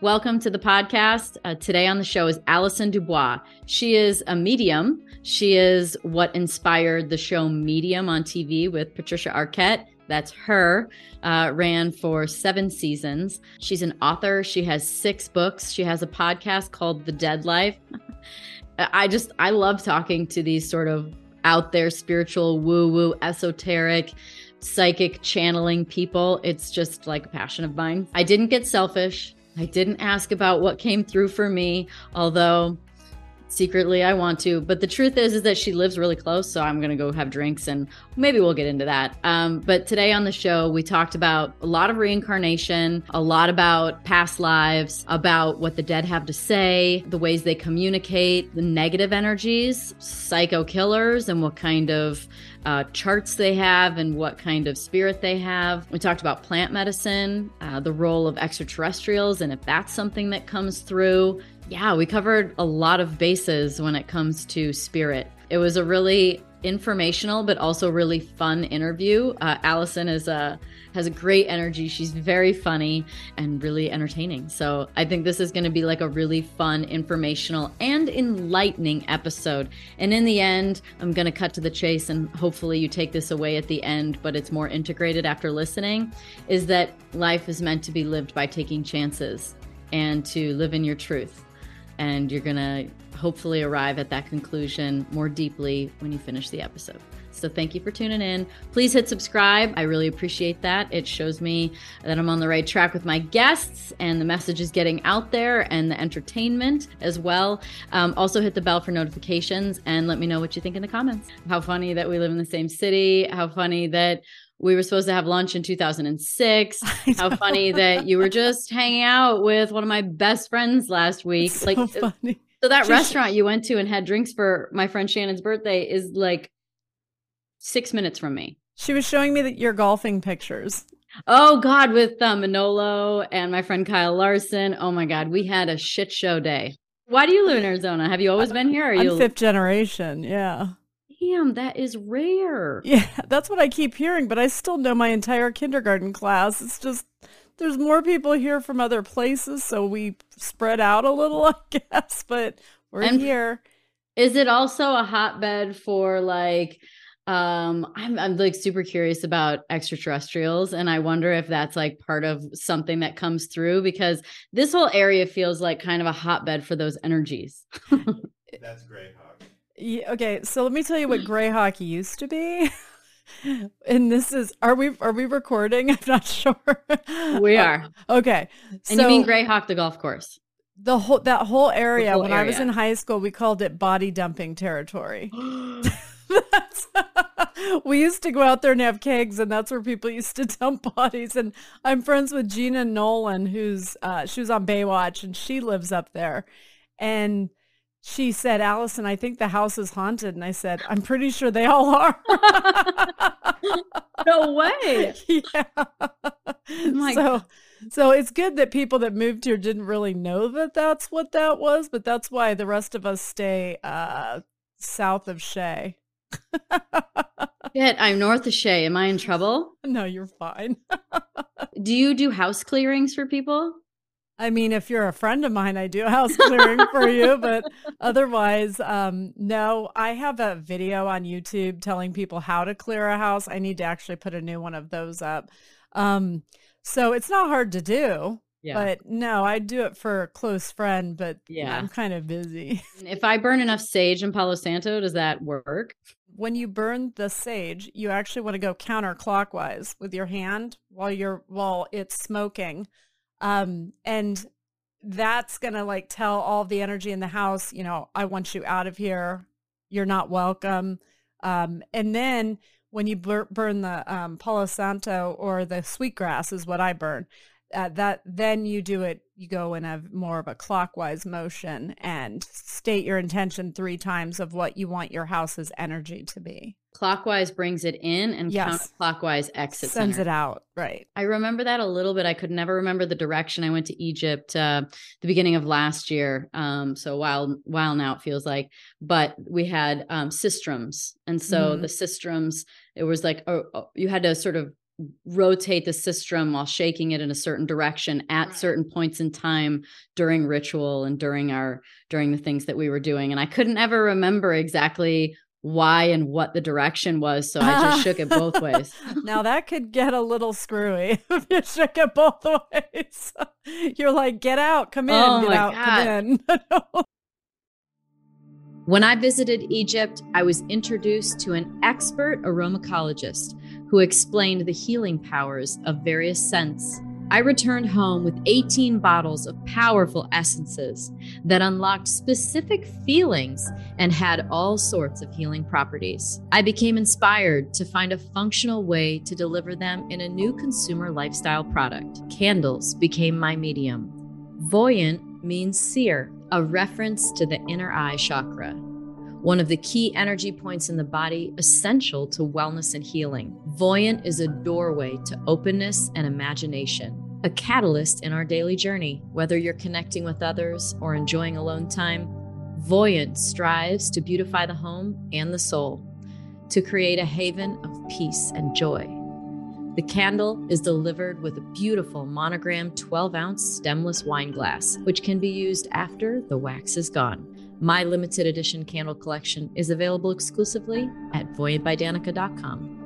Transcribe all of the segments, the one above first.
Welcome to the podcast. Uh, today on the show is Allison Dubois. She is a medium. She is what inspired the show Medium on TV with Patricia Arquette. That's her. Uh, ran for seven seasons. She's an author. She has six books. She has a podcast called The Dead Life. I just, I love talking to these sort of out there spiritual, woo woo, esoteric, psychic channeling people. It's just like a passion of mine. I didn't get selfish. I didn't ask about what came through for me, although secretly I want to. But the truth is, is that she lives really close, so I'm gonna go have drinks, and maybe we'll get into that. Um, but today on the show, we talked about a lot of reincarnation, a lot about past lives, about what the dead have to say, the ways they communicate, the negative energies, psycho killers, and what kind of uh, charts they have and what kind of spirit they have. We talked about plant medicine, uh, the role of extraterrestrials, and if that's something that comes through. Yeah, we covered a lot of bases when it comes to spirit. It was a really informational but also really fun interview. Uh, Allison is a has a great energy. She's very funny and really entertaining. So I think this is going to be like a really fun, informational, and enlightening episode. And in the end, I'm going to cut to the chase and hopefully you take this away at the end, but it's more integrated after listening. Is that life is meant to be lived by taking chances and to live in your truth. And you're going to hopefully arrive at that conclusion more deeply when you finish the episode. So thank you for tuning in. Please hit subscribe. I really appreciate that. It shows me that I'm on the right track with my guests and the message is getting out there and the entertainment as well. Um, also, hit the bell for notifications and let me know what you think in the comments. How funny that we live in the same city. How funny that we were supposed to have lunch in 2006. How funny that you were just hanging out with one of my best friends last week. So like funny. so that restaurant you went to and had drinks for my friend Shannon's birthday is like 6 minutes from me. She was showing me that your golfing pictures. Oh God, with uh, Manolo and my friend Kyle Larson. Oh my God, we had a shit show day. Why do you live in Arizona? Have you always been here? Or are I'm you? fifth generation. Yeah. Damn, that is rare. Yeah, that's what I keep hearing, but I still know my entire kindergarten class. It's just there's more people here from other places, so we spread out a little, I guess, but we're And- here. Is it also a hotbed for like? Um, I'm I'm like super curious about extraterrestrials, and I wonder if that's like part of something that comes through because this whole area feels like kind of a hotbed for those energies. That's Greyhawk. Yeah, okay, so let me tell you what Greyhawk used to be. and this is are we are we recording? I'm not sure. We are, Okay. and you mean so- Greyhawk the golf course? the whole that whole area whole when I was in high school, we called it body dumping territory. We used to go out there and have kegs, and that's where people used to dump bodies. And I'm friends with Gena Nolin, who's uh, she was on Baywatch, and she lives up there. And she said, "Allison, I think the house is haunted." And I said, "I'm pretty sure they all are." no way. yeah. my so, so it's good that people that moved here didn't really know that that's what that was, but that's why the rest of us stay uh, south of Shea. Shit, I'm north of Shea. Am I in trouble? no, you're fine. Do you do house clearings for people? I mean, if you're a friend of mine, I do house clearing for you, but otherwise, um, no. I have a video on YouTube telling people how to clear a house. I need to actually put a new one of those up. Um, so it's not hard to do, Yeah. but no, I do it for a close friend, but yeah. I'm kind of busy. if I burn enough sage in Palo Santo, does that work? when you burn the sage, you actually want to go counterclockwise with your hand while you're while it's smoking. Um, and that's gonna like tell all the energy in the house, you know, I want you out of here. You're not welcome. Um, and then when you bur- burn the um, Palo Santo or the sweetgrass is what I burn. Uh, that then you do it. You go in a more of a clockwise motion and state your intention three times of what you want your house's energy to be. Clockwise brings it in and Yes. counterclockwise exits. Sends energy. it out, right? I remember that a little bit. I could never remember the direction. I went to Egypt uh, the beginning of last year, um, so a while while now it feels like. But we had um, sistrums, and so Mhm. the sistrums it was like oh, oh, you had to sort of rotate the sistrum while shaking it in a certain direction at right. certain points in time during ritual and during our during the things that we were doing and i couldn't ever remember exactly why and what the direction was so i just shook it both ways now that could get a little screwy if you shook it both ways you're like get out come in oh get out God. come in when i visited egypt i was introduced to an expert aromacologist who explained the healing powers of various scents. I returned home with 18 bottles of powerful essences that unlocked specific feelings and had all sorts of healing properties. I became inspired to find a functional way to deliver them in a new consumer lifestyle product. Candles became my medium. Voyant means seer, a reference to the inner eye chakra one of the key energy points in the body essential to wellness and healing. Voyant is a doorway to openness and imagination, a catalyst in our daily journey. Whether you're connecting with others or enjoying alone time, Voyant strives to beautify the home and the soul, to create a haven of peace and joy. The candle is delivered with a beautiful monogram 12 ounce stemless wine glass, which can be used after the wax is gone. My limited edition candle collection is available exclusively at voyantbydanica.com.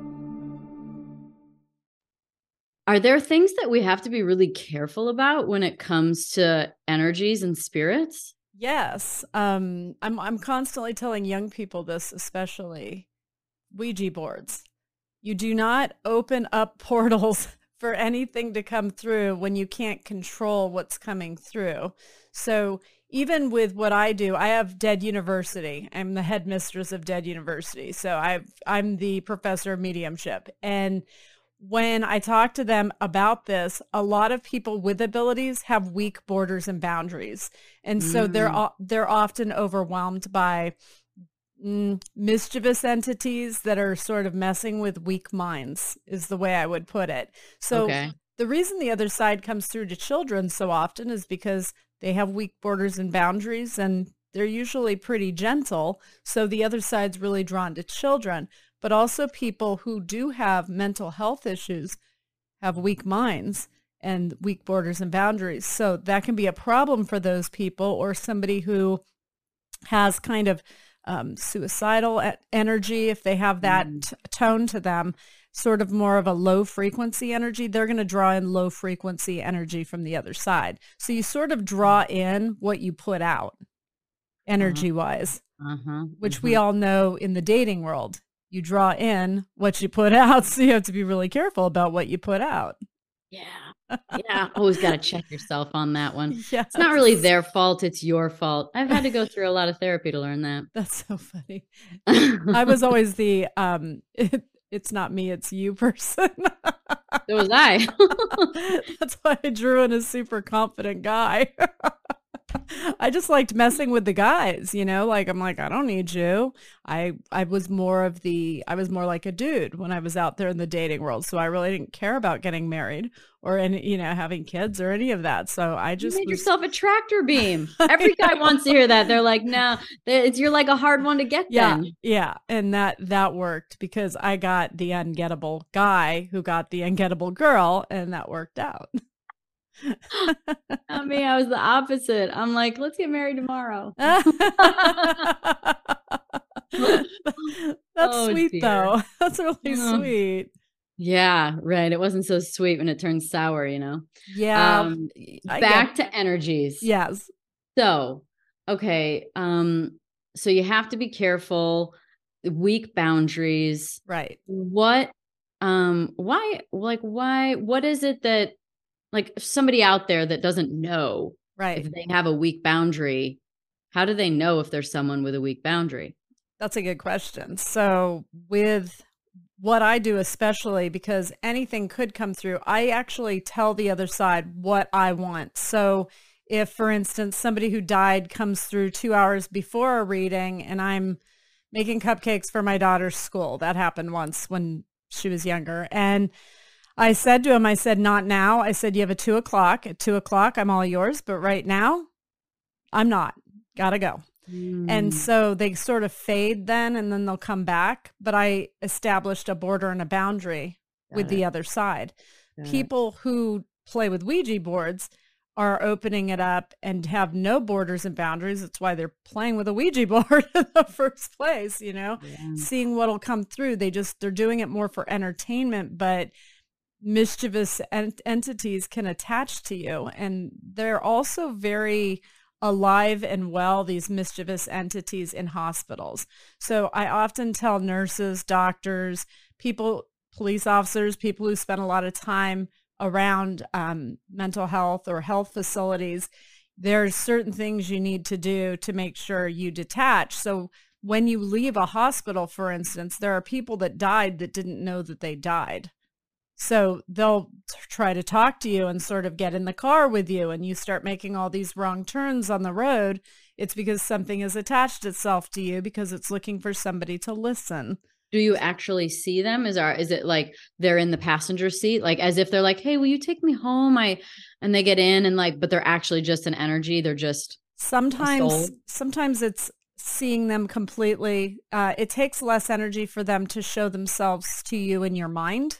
Are there things that we have to be really careful about when it comes to energies and spirits? Yes. Um, I'm I'm constantly telling young people this, especially Ouija boards. You do not open up portals for anything to come through when you can't control what's coming through. So even with what I do, I have Dead University. I'm the headmistress of Dead University. So i I'm the professor of mediumship. And when I talk to them about this, a lot of people with abilities have weak borders and boundaries. And so mm. they're they're often overwhelmed by mm, mischievous entities that are sort of messing with weak minds is the way I would put it. So okay. the reason the other side comes through to children so often is because they have weak borders and boundaries, and they're usually pretty gentle. So the other side's really drawn to children, but also people who do have mental health issues have weak minds and weak borders and boundaries. So that can be a problem for those people or somebody who has kind of um, suicidal energy if they have that mm. t- tone to them sort of more of a low frequency energy, they're going to draw in low frequency energy from the other side. So you sort of draw in what you put out energy wise, uh-huh. which uh-huh. we all know in the dating world. You draw in what you put out. So you have to be really careful about what you put out. Yeah. Yeah. Always got to check yourself on that one. It's not really their fault. It's your fault. I've had to go through a lot of therapy to learn that. That's so funny. I was always the, um, it's not me, it's you person. it was I. That's why I drew in a super confident guy. I just liked messing with the guys, you know, like I'm like, I don't need you. I I was more of the I was more like a dude when I was out there in the dating world. So I really didn't care about getting married or any, you know, having kids or any of that. So I just you made was... yourself a tractor beam. Every guy wants to hear that. They're like, no, it's you're like a hard one to get. Yeah, then. yeah, and that that worked because I got the ungettable guy who got the ungettable girl, and that worked out. I mean, I was the opposite. I'm like, let's get married tomorrow. That's oh, sweet, dear. though. That's really mm. sweet. Yeah, right. It wasn't so sweet when it turned sour, you know? Yeah. Um, back to energies. Yes. So, okay. Um, so you have to be careful, weak boundaries. Right. What um why like why what is it that like somebody out there that doesn't know right. if they have a weak boundary how do they know if there's someone with a weak boundary? That's a good question. So with what i do especially because anything could come through i actually tell the other side what i want. So if for instance somebody who died comes through two hours before a reading and i'm making cupcakes for my daughter's school that happened once when she was younger and I said to him, I said, not now. I said, you have a two o'clock. At two o'clock, I'm all yours. But right now, I'm not. Gotta go. Mm. And so they sort of fade then and then they'll come back. But I established a border and a boundary Got with it. the other side. Got People it. who play with Ouija boards are opening it up and have no borders and boundaries. That's why they're playing with a Ouija board in the first place, you know, yeah. seeing what'll come through. They just, they're doing it more for entertainment, but mischievous ent- entities can attach to you. And they're also very alive and well, these mischievous entities in hospitals. So I often tell nurses, doctors, people, police officers, people who spend a lot of time around um, mental health or health facilities, there's certain things you need to do to make sure you detach. So when you leave a hospital, for instance, there are people that died that didn't know that they died. So they'll try to talk to you and sort of get in the car with you and you start making all these wrong turns on the road. It's because something has attached itself to you because it's looking for somebody to listen. Do you actually see them? Is our is it like they're in the passenger seat? Like as if they're like hey will you take me home? I and they get in and like but they're actually just an energy they're just sometimes sometimes it's seeing them completely uh, it takes less energy for them to show themselves to you in your mind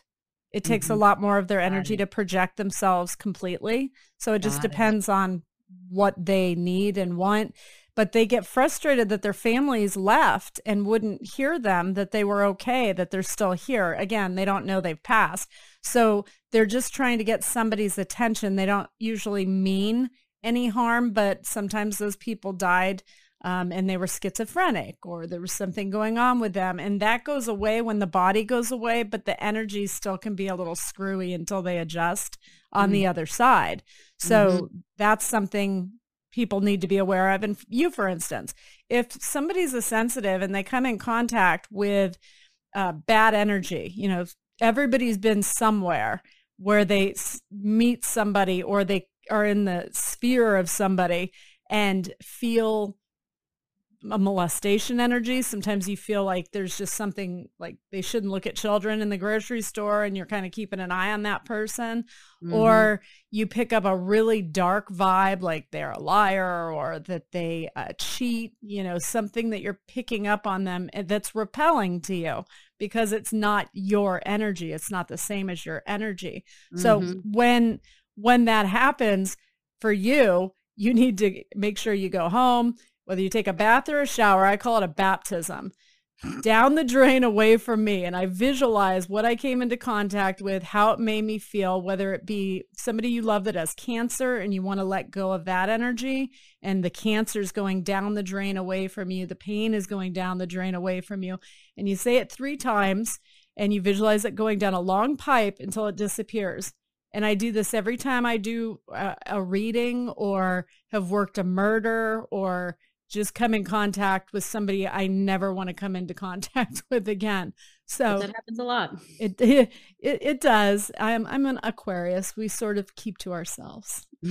it takes mm-hmm. a lot more of their energy to project themselves completely so it just Got depends it. on what they need and want but they get frustrated that their families left and wouldn't hear them that they were okay, that they're still here. Again, they don't know they've passed. So they're just trying to get somebody's attention. They don't usually mean any harm, but sometimes those people died um, and they were schizophrenic or there was something going on with them. And that goes away when the body goes away, but the energy still can be a little screwy until they adjust on mm-hmm. the other side. So mm-hmm. that's something people need to be aware of. And you, for instance, if somebody's a sensitive and they come in contact with uh, bad energy, you know, everybody's been somewhere where they meet somebody or they are in the sphere of somebody and feel a molestation energy. Sometimes you feel like there's just something like they shouldn't look at children in the grocery store and you're kind of keeping an eye on that person. Mm-hmm. Or you pick up a really dark vibe like they're a liar or that they uh, cheat, you know, something that you're picking up on them eh, that's repelling to you because it's not your energy. It's not the same as your energy. Mm-hmm. So when when that happens for you, you need to make sure you go home whether you take a bath or a shower, I call it a baptism, down the drain away from me. And I visualize what I came into contact with, how it made me feel, whether it be somebody you love that has cancer and you want to let go of that energy and the cancer is going down the drain away from you. The pain is going down the drain away from you. And you say it three times and you visualize it going down a long pipe until it disappears. And I do this every time I do a, a reading or have worked a murder or just come in contact with somebody I never want to come into contact with again. So that happens a lot. It, it it does. I'm I'm an Aquarius. We sort of keep to ourselves.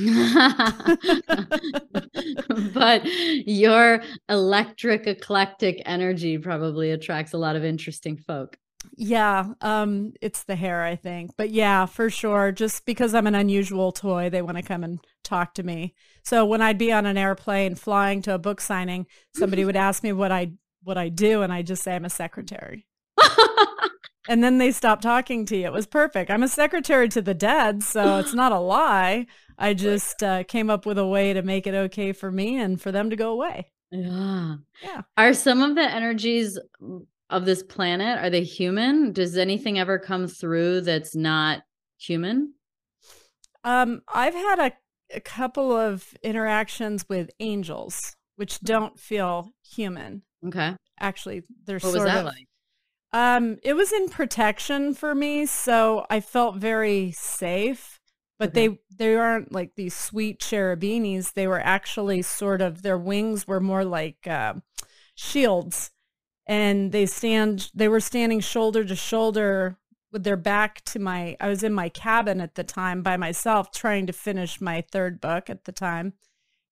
but your electric eclectic energy probably attracts a lot of interesting folk. Yeah, um, it's the hair, I think. But yeah, for sure. Just because I'm an unusual toy, they want to come and talk to me. So when I'd be on an airplane flying to a book signing, somebody would ask me what I what I do, and I just say I'm a secretary. and then they stop talking to you. It was perfect. I'm a secretary to the dead, so it's not a lie. I just uh, came up with a way to make it okay for me and for them to go away. Yeah. Yeah. Are some of the energies of this planet are they human does anything ever come through that's not human um i've had a, a couple of interactions with angels which don't feel human okay actually they're what sort of like? um it was in protection for me so i felt very safe but okay. they they aren't like these sweet cherubinis they were actually sort of their wings were more like uh, shields and they stand they were standing shoulder to shoulder with their back to my I was in my cabin at the time by myself trying to finish my third book at the time.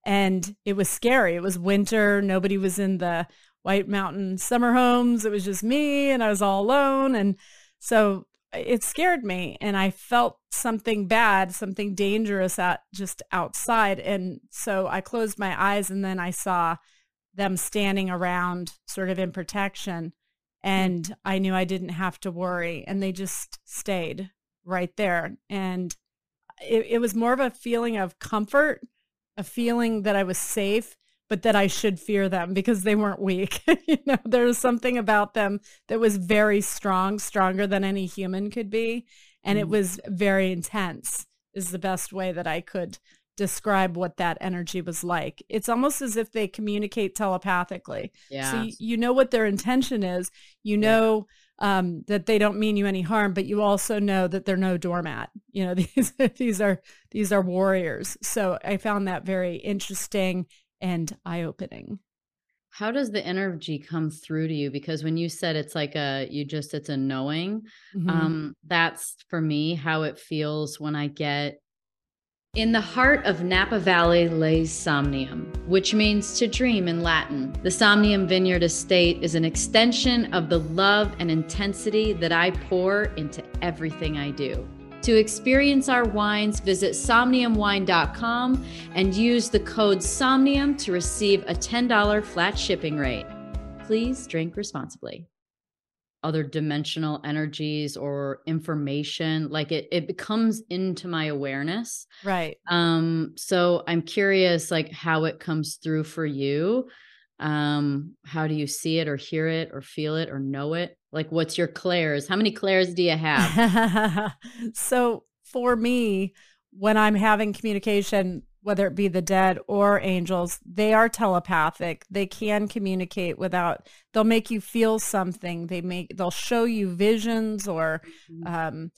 And it was scary. It was winter. Nobody was in the white mountain summer homes. It was just me and I was all alone. And so it scared me. And I felt something bad something dangerous at just outside. And so I closed my eyes and then I saw them standing around sort of in protection. And I knew I didn't have to worry. And they just stayed right there. And it, it was more of a feeling of comfort, a feeling that I was safe, but that I should fear them because they weren't weak. you know, there was something about them that was very strong, stronger than any human could be. And mm. it was very intense is the best way that I could describe what that energy was like. It's almost as if they communicate telepathically. Yeah. So you, you know what their intention is. You know yeah. um, that they don't mean you any harm, but you also know that they're no doormat. You know these these are these are warriors. So I found that very interesting and eye opening. How does the energy come through to you? Because when you said it's like a you just it's a knowing, mm-hmm. um, that's for me how it feels when I get in the heart of Napa Valley lays Somnium, which means to dream in Latin. The Somnium Vineyard Estate is an extension of the love and intensity that I pour into everything I do. To experience our wines, visit somniumwine.com and use the code SOMNIUM to receive a $10 flat shipping rate. Please drink responsibly other dimensional energies or information like it it becomes into my awareness. Right. Um so i'm curious like how it comes through for you. Um how do you see it or hear it or feel it or know it? Like what's your clairs? How many clairs do you have? So for me when i'm having communication whether it be the dead or angels, they are telepathic. They can communicate without, they'll make you feel something. They make, they'll show you visions or mm-hmm. um,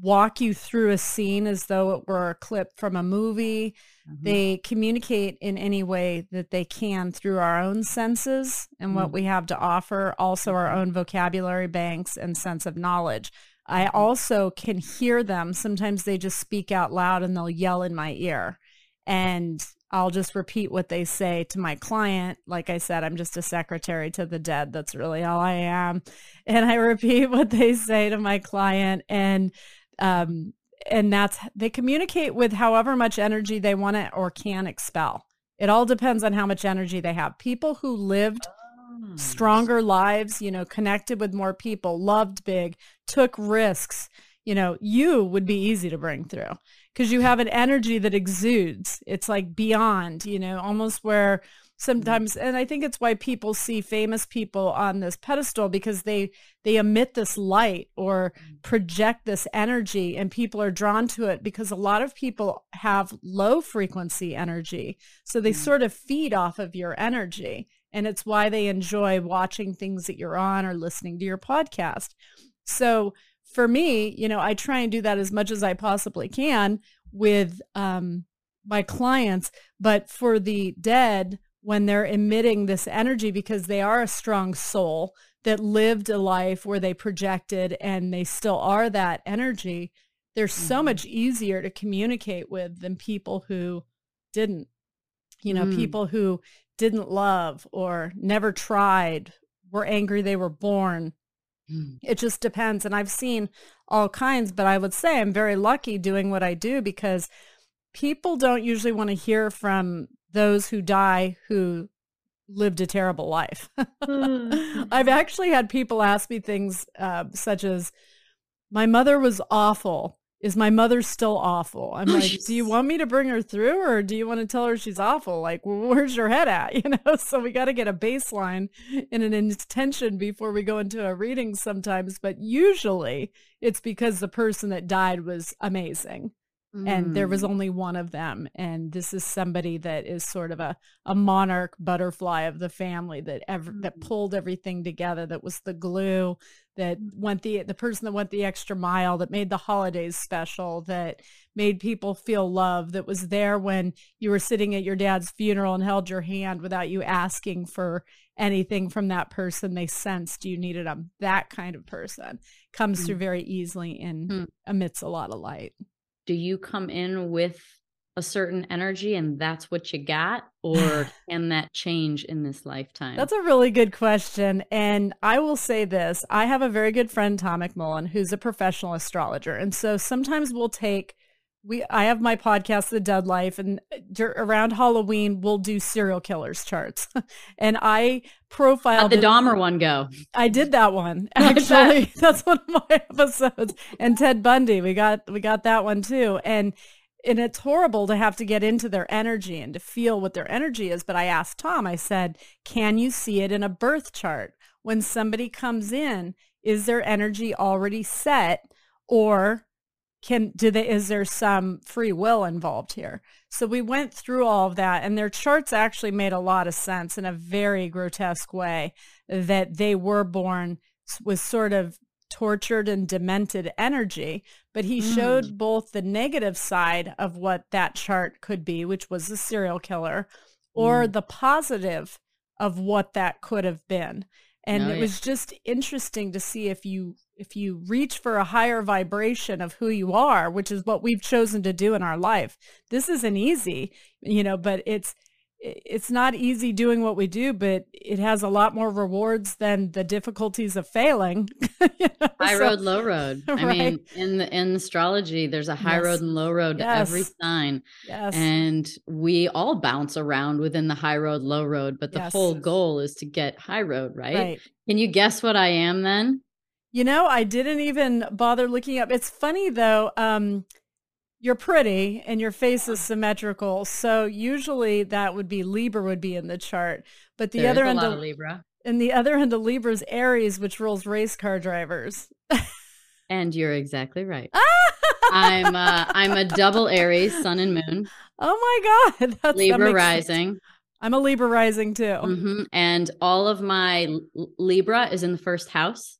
walk you through a scene as though it were a clip from a movie. Mm-hmm. They communicate in any way that they can through our own senses and mm-hmm. what we have to offer, also our mm-hmm. own vocabulary banks and sense of knowledge. I mm-hmm. also can hear them. Sometimes they just speak out loud and they'll yell in my ear and I'll just repeat what they say to my client. Like I said, I'm just a secretary to the dead. That's really all I am. And I repeat what they say to my client and um and that's they communicate with however much energy they want to or can expel. It all depends on how much energy they have. People who lived oh. stronger lives, you know, connected with more people, loved big, took risks, you know, you would be easy to bring through because you have an energy that exudes. It's like beyond, you know, almost where sometimes and I think it's why people see famous people on this pedestal because they they emit this light or project this energy and people are drawn to it because a lot of people have low frequency energy. So they mm. sort of feed off of your energy and it's why they enjoy watching things that you're on or listening to your podcast. So for me, you know, I try and do that as much as I possibly can with um, my clients. But for the dead, when they're emitting this energy because they are a strong soul that lived a life where they projected and they still are that energy, they're mm-hmm. so much easier to communicate with than people who didn't. You know, mm. people who didn't love or never tried, were angry they were born. It just depends. And I've seen all kinds, but I would say I'm very lucky doing what I do because people don't usually want to hear from those who die who lived a terrible life. Mm. I've actually had people ask me things uh, such as, my mother was awful is my mother still awful? I'm like, do you want me to bring her through or do you want to tell her she's awful? Like, where's your head at? You know, so we got to get a baseline and an intention before we go into a reading sometimes. But usually it's because the person that died was amazing and there was mm. only one of them and this is somebody that is sort of a, a monarch butterfly of the family that ever mm. that pulled everything together that was the glue that went the the person that went the extra mile that made the holidays special that made people feel love that was there when you were sitting at your dad's funeral and held your hand without you asking for anything from that person they sensed you needed them that kind of person comes mm. through very easily and mm. emits a lot of light do you come in with a certain energy and that's what you got or can that change in this lifetime that's a really good question and i will say this i have a very good friend tom mcmullen who's a professional astrologer and so sometimes we'll take we I have my podcast, The Dead Life, and uh, dur- around Halloween we'll do serial killers charts, and I profiled How'd the Dahmer one go? I did that one actually. That's one of my episodes. And Ted Bundy, we got we got that one too. And and it's horrible to have to get into their energy and to feel what their energy is. But I asked Tom, I said, can you see it in a birth chart? When somebody comes in, is their energy already set or can do they is there some free will involved here so we went through all of that and their charts actually made a lot of sense in a very grotesque way that they were born s- with sort of tortured and demented energy but he showed mm. both the negative side of what that chart could be which was a serial killer or mm. the positive of what that could have been. And Oh, it yeah. was just interesting to see if you if you reach for a higher vibration of who you are which is what we've chosen to do in our life. This isn't easy you know but it's it's not easy doing what we do but it has a lot more rewards than the difficulties of failing You know, High so- road, low road. I Right. mean, in the in astrology, there's a high Yes. road and low road to every sign. yes And we all bounce around within the high road, low road, but the Yes. whole goal is to get high road, right? right Can you guess what I am then? You know, I didn't even bother looking up. It's funny though. Um, you're pretty and your face is symmetrical. So usually that would be Libra would be in the chart. But the There other end of, of Libra. and the other end of Libra is Aries, which rules race car drivers. And you're exactly right. I'm uh, I'm a double Aries, Sun and Moon, oh my God. That's, that Libra makes sense. rising, I'm a Libra rising too. hmm and all of my Libra is in the first house.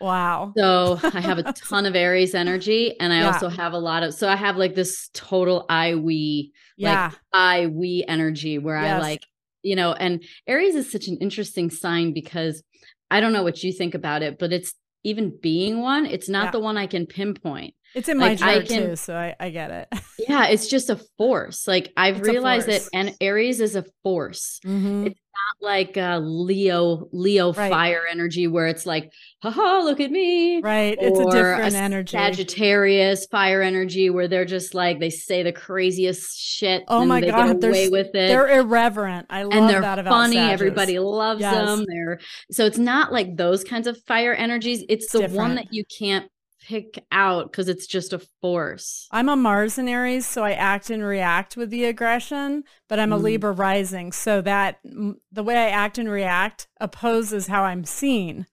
Wow. So I have a ton of Aries energy, and I Yeah. also have a lot of. So I have like this total I we Yeah. I we energy where I like, you know, and Aries is such an interesting sign because I don't know what you think about it, but it's even being one, it's not Yeah. the one I can pinpoint. It's in my like, I chart can- too. So I, I get it. Yeah, it's just a force. Like I've It's realized that and Aries is a force. Mhm. It's not like uh Leo, Leo Right. fire energy where it's like, haha, look at me. Right. It's a different a energy. Sagittarius fire energy where they're just like they say the craziest shit. Oh and my they God, get they're away with it. They're irreverent. I love and they're that about funny. Sages. Everybody loves Yes. them. They're so it's not like those kinds of fire energies. It's, It's the one that you can't pick out because it's just a force. I'm a Mars in Aries, so I act and react with the aggression, but I'm a Mm. Libra rising. So that the way I act and react opposes how I'm seen.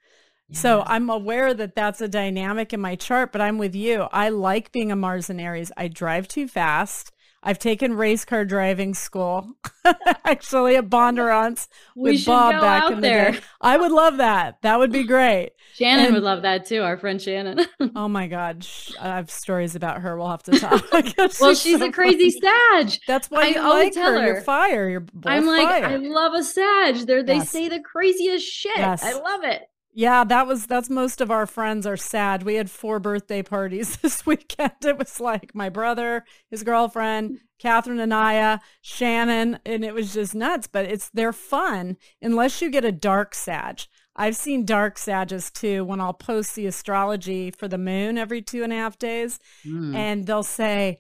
So I'm aware that that's a dynamic in my chart, but I'm with you. I like being a Mars in Aries. I drive too fast. I've taken race car driving school, actually at Bondurant's with Bob back in the there. day. I would love that. That would be great. Shannon And- would love that too. Our friend Shannon. Oh my God. I have stories about her. We'll have to talk. well, she's so a crazy funny. Sag. That's why I you always like tell her. You're fire. You're I'm like, fire. I love a Sag. They're, they Yes. say the craziest shit. Yes. I love it. Yeah, that was that's most of our friends are sad. We had four birthday parties this weekend. It was like my brother, his girlfriend, Catherine Anaya, Shannon, and it was just nuts. But it's they're fun unless you get a dark Sag. I've seen dark Sages too when I'll post the astrology for the moon every two and a half days. Mm. and they'll say,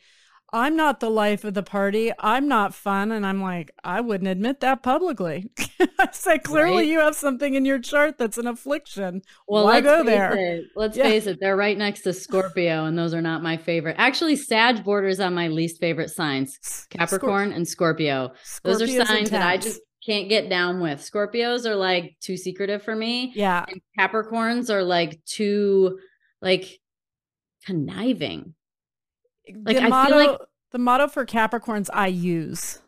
I'm not the life of the party. I'm not fun. And I'm like, I wouldn't admit that publicly. I say, clearly Right. you have something in your chart that's an affliction. Well, Why let's go there? It. Let's Yeah. face it, they're right next to Scorpio, and those are not my favorite. Actually, Sag borders on my least favorite signs Capricorn and Scorpio. Those are Scorpio's signs that I just can't get down with. Scorpios are like too secretive for me, Yeah. and Capricorns are like too like conniving. Like, the I feel motto, like- the motto for Capricorns I use.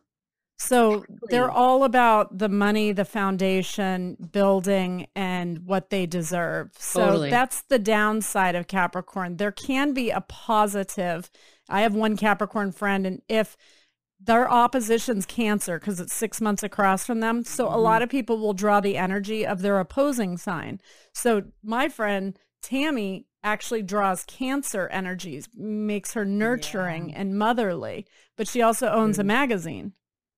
So they're all about the money, the foundation, building, and what they deserve. So Totally. that's the downside of Capricorn. There can be a positive. I have one Capricorn friend, and if their opposition's Cancer, because it's six months across from them, so a Mhm. lot of people will draw the energy of their opposing sign. So my friend Tammy actually draws Cancer energies, makes her nurturing and motherly, but she also owns a Mm. magazine,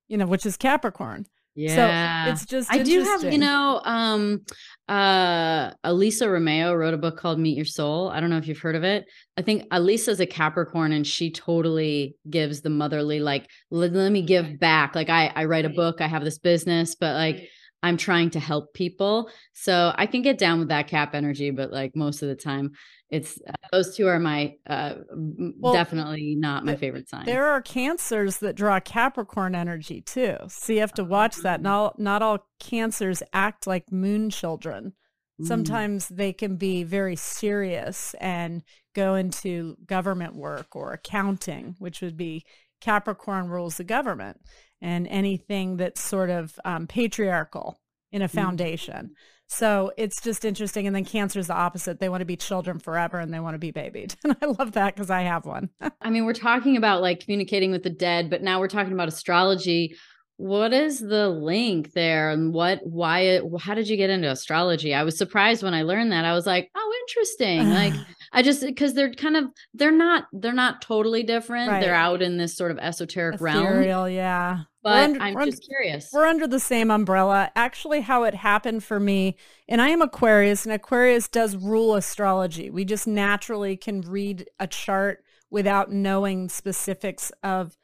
you know, which is Capricorn. Yeah. So it's just I do have, you know, um uh Elisa Romeo wrote a book called Meet Your Soul. I don't know if you've heard of it. I think Elisa's a Capricorn and she totally gives the motherly like let, let me give back. Like I I write a book, I have this business, but like I'm trying to help people. So I can get down with that cap energy, but like most of the time it's uh, those two are my uh Well, definitely not my favorite signs. There are cancers that draw Capricorn energy too. So you have to watch that. Ah. Not all, not all cancers act like moon children. Mm. Sometimes they can be very serious and go into government work or accounting, which would be Capricorn rules the government and anything that's sort of um, patriarchal in a Mm. foundation. So it's just interesting. And then cancer is the opposite. They want to be children forever and they want to be babied. And I love that because I have one. I mean, we're talking about like communicating with the dead, but now we're talking about astrology. What is the link there and what, why, how did you get into astrology? I was surprised when I learned that. I was like, oh, interesting. Like, I just, because they're kind of, they're not, they're not totally different. They're out in this sort of esoteric realm, yeah. But under- I'm just curious. We're under the same umbrella. Actually, how it happened for me, and I am Aquarius, and Aquarius does rule astrology. We just naturally can read a chart without knowing specifics of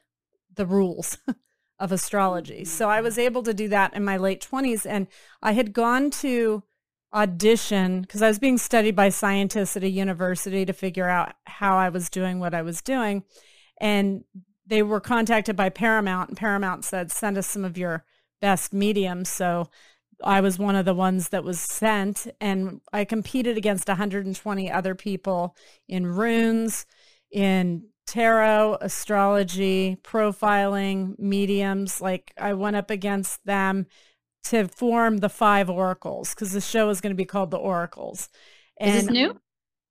the rules of astrology. Mm-hmm. So I was able to do that in my late 20s, and I had gone to audition because I was being studied by scientists at a university to figure out how I was doing what I was doing. And they were contacted by Paramount, and Paramount said, send us some of your best mediums. So I was one of the ones that was sent, and I competed against 120 other people in runes, in tarot, astrology, profiling, mediums. Like I went up against them to form the five oracles because the show is going to be called the Oracles. is this new?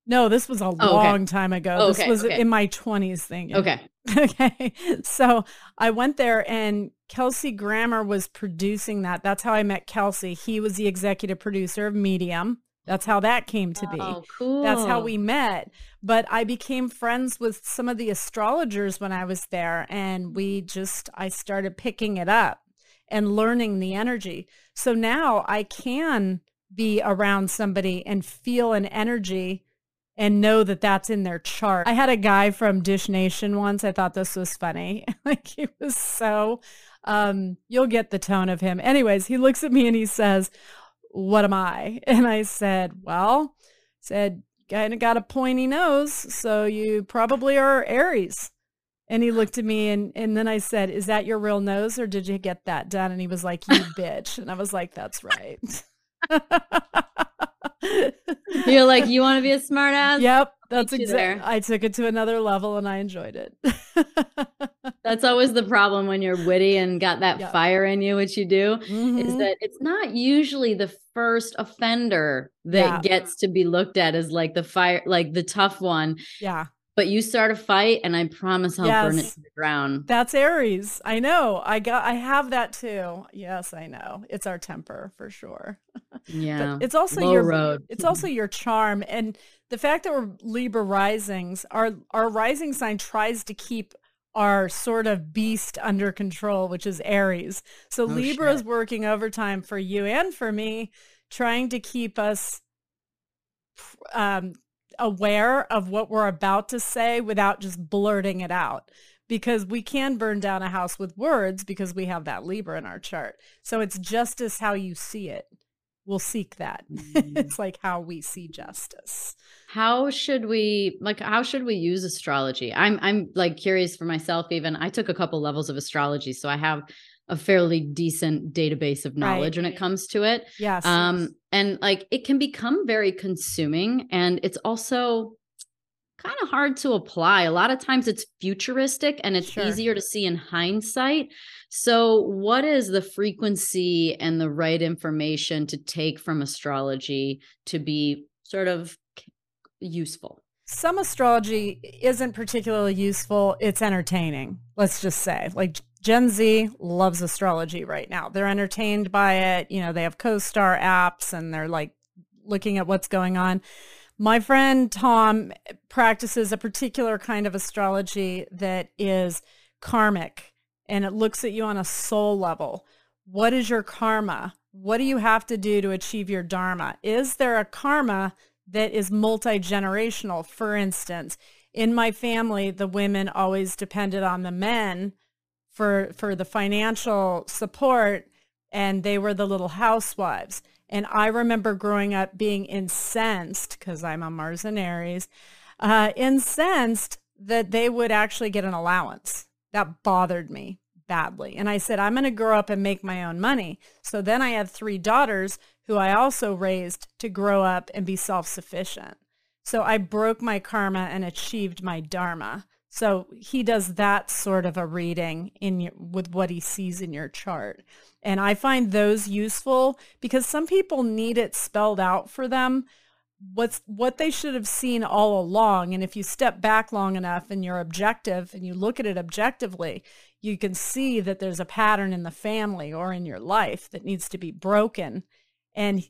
No, this was a oh, okay. long time ago. Oh, this was okay. in my 20s thing. Okay. Okay. So I went there and Kelsey Grammer was producing that. That's how I met Kelsey. He was the executive producer of Medium. That's how that came to be. Oh, cool. That's how we met. But I became friends with some of the astrologers when I was there. And we just, I started picking it up and learning the energy. So now I can be around somebody and feel an energy and know that that's in their chart. I had a guy from Dish Nation once. I thought this was funny. like he was so um you'll get the tone of him. Anyways, he looks at me and he says, "What am I?" And I said, "Well, said kind of got a pointy nose, so you probably are Aries." And he looked at me and and then I said, "Is that your real nose or did you get that done?" And he was like, "You bitch." And I was like, "That's right." You're like, you want to be a smart ass? Yep, that's exactly. I took it to another level and I enjoyed it. That's always the problem when you're witty and got that Yeah. fire in you, which you do, is Mhm. that it's not usually the first offender that Yeah. gets to be looked at as like the fire, like the tough one. yeah, But you start a fight, and I promise I'll burn it to the ground. that's Aries. I know. I got. I have that too. Yes, I know. It's our temper for sure. Yeah, But it's also low your road. it's also your charm and the fact that we're Libra risings, our our rising sign tries to keep our sort of beast under control, which is Aries. So Oh, Libra is working overtime for you and for me, trying to keep us um, aware of what we're about to say without just blurting it out. Because we can burn down a house with words because we have that Libra in our chart. So it's justice how you see it. We'll seek that. Mm. it's like how we see justice. how should we like how should we use astrology i'm i'm like curious for myself even i took a couple levels of astrology so i have a fairly decent database of knowledge when it comes to it Yes. um and like it can become very consuming and it's also kind of hard to apply a lot of times it's futuristic and it's Sure. easier to see in hindsight so what is the frequency and the right information to take from astrology to be sort of useful Some astrology isn't particularly useful. It's entertaining. Let's just say, like Gen Z loves astrology right now. They're entertained by it. You know, they have co-star apps and they're like looking at what's going on. My friend Tom practices a particular kind of astrology that is karmic and it looks at you on a soul level. what is your karma? What do you have to do to achieve your dharma? Is there a karma that is multi-generational? For instance, in my family, the women always depended on the men for for the financial support and they were the little housewives. And I remember growing up being incensed because I'm a Mars and Aries, uh, incensed that they would actually get an allowance. That bothered me badly. And I said, I'm going to grow up and make my own money. So then I had three daughters who I also raised to grow up and be self-sufficient. So I broke my karma and achieved my dharma. So he does that sort of a reading in your, with what he sees in your chart. And I find those useful because some people need it spelled out for them. What's what they should have seen all along and if you step back long enough and you're objective and you look at it objectively you can see that there's a pattern in the family or in your life that needs to be broken. And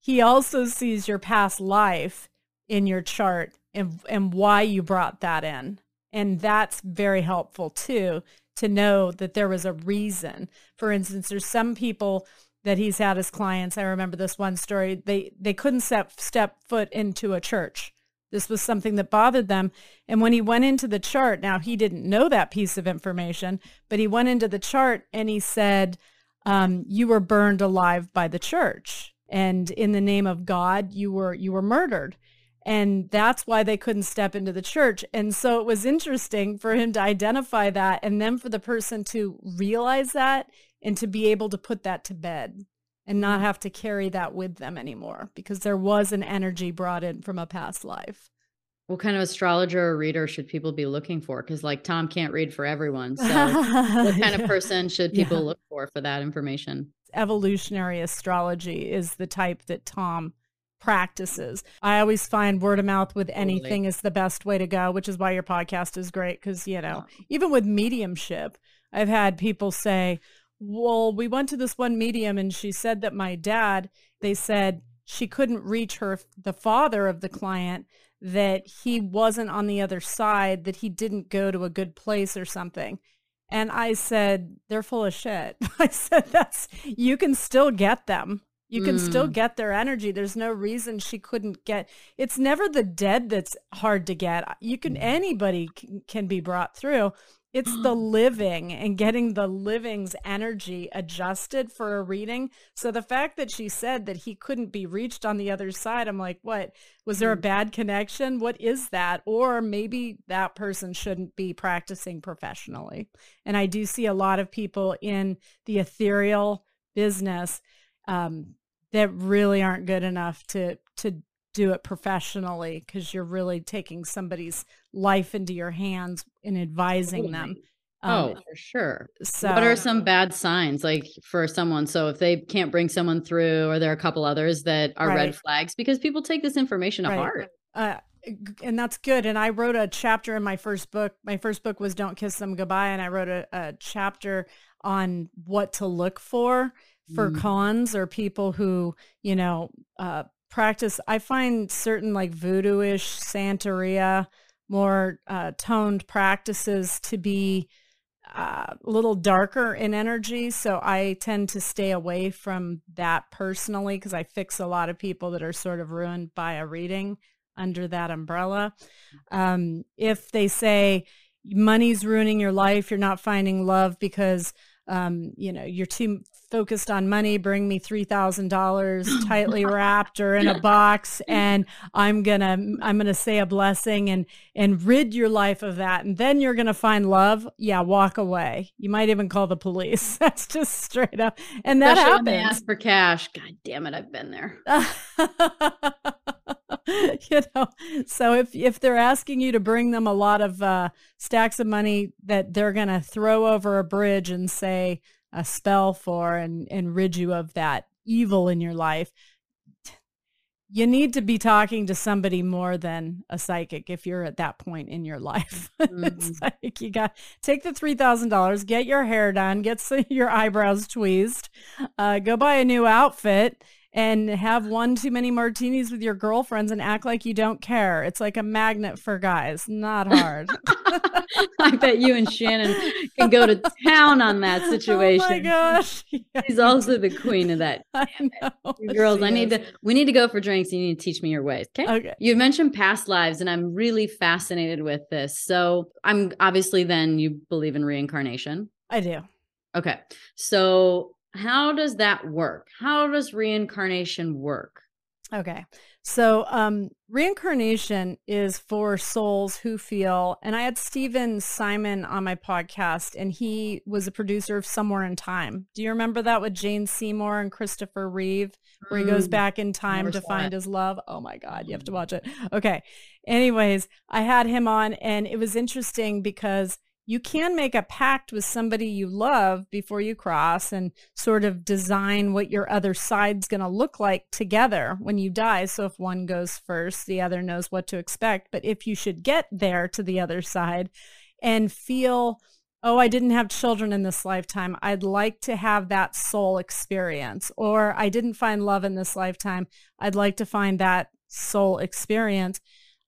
he also sees your past life in your chart and and why you brought that in and that's very helpful too to know that there was a reason. For instance, there's some people that he's had as clients. I remember this one story. They they couldn't step step foot into a church. This was something that bothered them. And when he went into the chart, now he didn't know that piece of information, but he went into the chart and he said, um, "You were burned alive by the church, and in the name of God, you were you were murdered." And that's why they couldn't step into the church. And so it was interesting for him to identify that and then for the person to realize that and to be able to put that to bed and not have to carry that with them anymore because there was an energy brought in from a past life. What kind of astrologer or reader should people be looking for? Because like Tom can't read for everyone. So what kind of person should people yeah. look for for that information? Evolutionary astrology is the type that Tom practices. I always find word of mouth with anything totally. is the best way to go, which is why your podcast is great. Cause, you know, even with mediumship, I've had people say, well, we went to this one medium and she said that my dad, they said she couldn't reach her, the father of the client, that he wasn't on the other side, that he didn't go to a good place or something. And I said, they're full of shit. I said, that's, you can still get them. You can mm. still get their energy. There's no reason she couldn't get. It's never the dead that's hard to get. You can mm. anybody can, can be brought through. It's the living and getting the living's energy adjusted for a reading. So the fact that she said that he couldn't be reached on the other side, I'm like, what? Was there a mm. bad connection? What is that? Or maybe that person shouldn't be practicing professionally. And I do see a lot of people in the ethereal business um, that really aren't good enough to to do it professionally because you're really taking somebody's life into your hands and advising them. Um, oh, for sure. So, what are some bad signs like for someone? So, if they can't bring someone through, or there are a couple others that are right. red flags because people take this information to right. heart. Uh, and that's good. And I wrote a chapter in my first book. My first book was Don't Kiss Them Goodbye. And I wrote a, a chapter on what to look for for mm. cons or people who, you know, uh, practice. I find certain like voodooish Santeria, more uh, toned practices to be uh, a little darker in energy. So I tend to stay away from that personally because I fix a lot of people that are sort of ruined by a reading under that umbrella. Um, if they say money's ruining your life, you're not finding love because um, you know, you're too focused on money, bring me $3,000 tightly wrapped or in a box and I'm going to I'm going to say a blessing and and rid your life of that and then you're going to find love. Yeah, walk away. You might even call the police. That's just straight up. And that Especially happens. When they ask for cash. God damn it, I've been there. you know so if if they're asking you to bring them a lot of uh, stacks of money that they're going to throw over a bridge and say a spell for and and rid you of that evil in your life you need to be talking to somebody more than a psychic if you're at that point in your life. Mm-hmm. it's like you got take the three thousand dollars, get your hair done, get some, your eyebrows tweezed, uh, go buy a new outfit, and have one too many martinis with your girlfriends and act like you don't care. It's like a magnet for guys. Not hard. I bet you and Shannon can go to town on that situation. Oh my gosh. Yeah. She's also the queen of that. I. Girls, I need is. to we need to go for drinks. You need to teach me your ways. Okay. Okay. You mentioned past lives, and I'm really fascinated with this. So I'm obviously then you believe in reincarnation. I do. Okay. So how does that work? How does reincarnation work? Okay. So, um, reincarnation is for souls who feel, and I had Stephen Simon on my podcast, and he was a producer of Somewhere in Time. Do you remember that with Jane Seymour and Christopher Reeve, where he goes mm, back in time to find it. his love? Oh my God, you have to watch it. Okay. Anyways, I had him on, and it was interesting because you can make a pact with somebody you love before you cross and sort of design what your other side's going to look like together when you die. So if one goes first, the other knows what to expect. But if you should get there to the other side and feel, oh, I didn't have children in this lifetime, I'd like to have that soul experience. Or I didn't find love in this lifetime, I'd like to find that soul experience.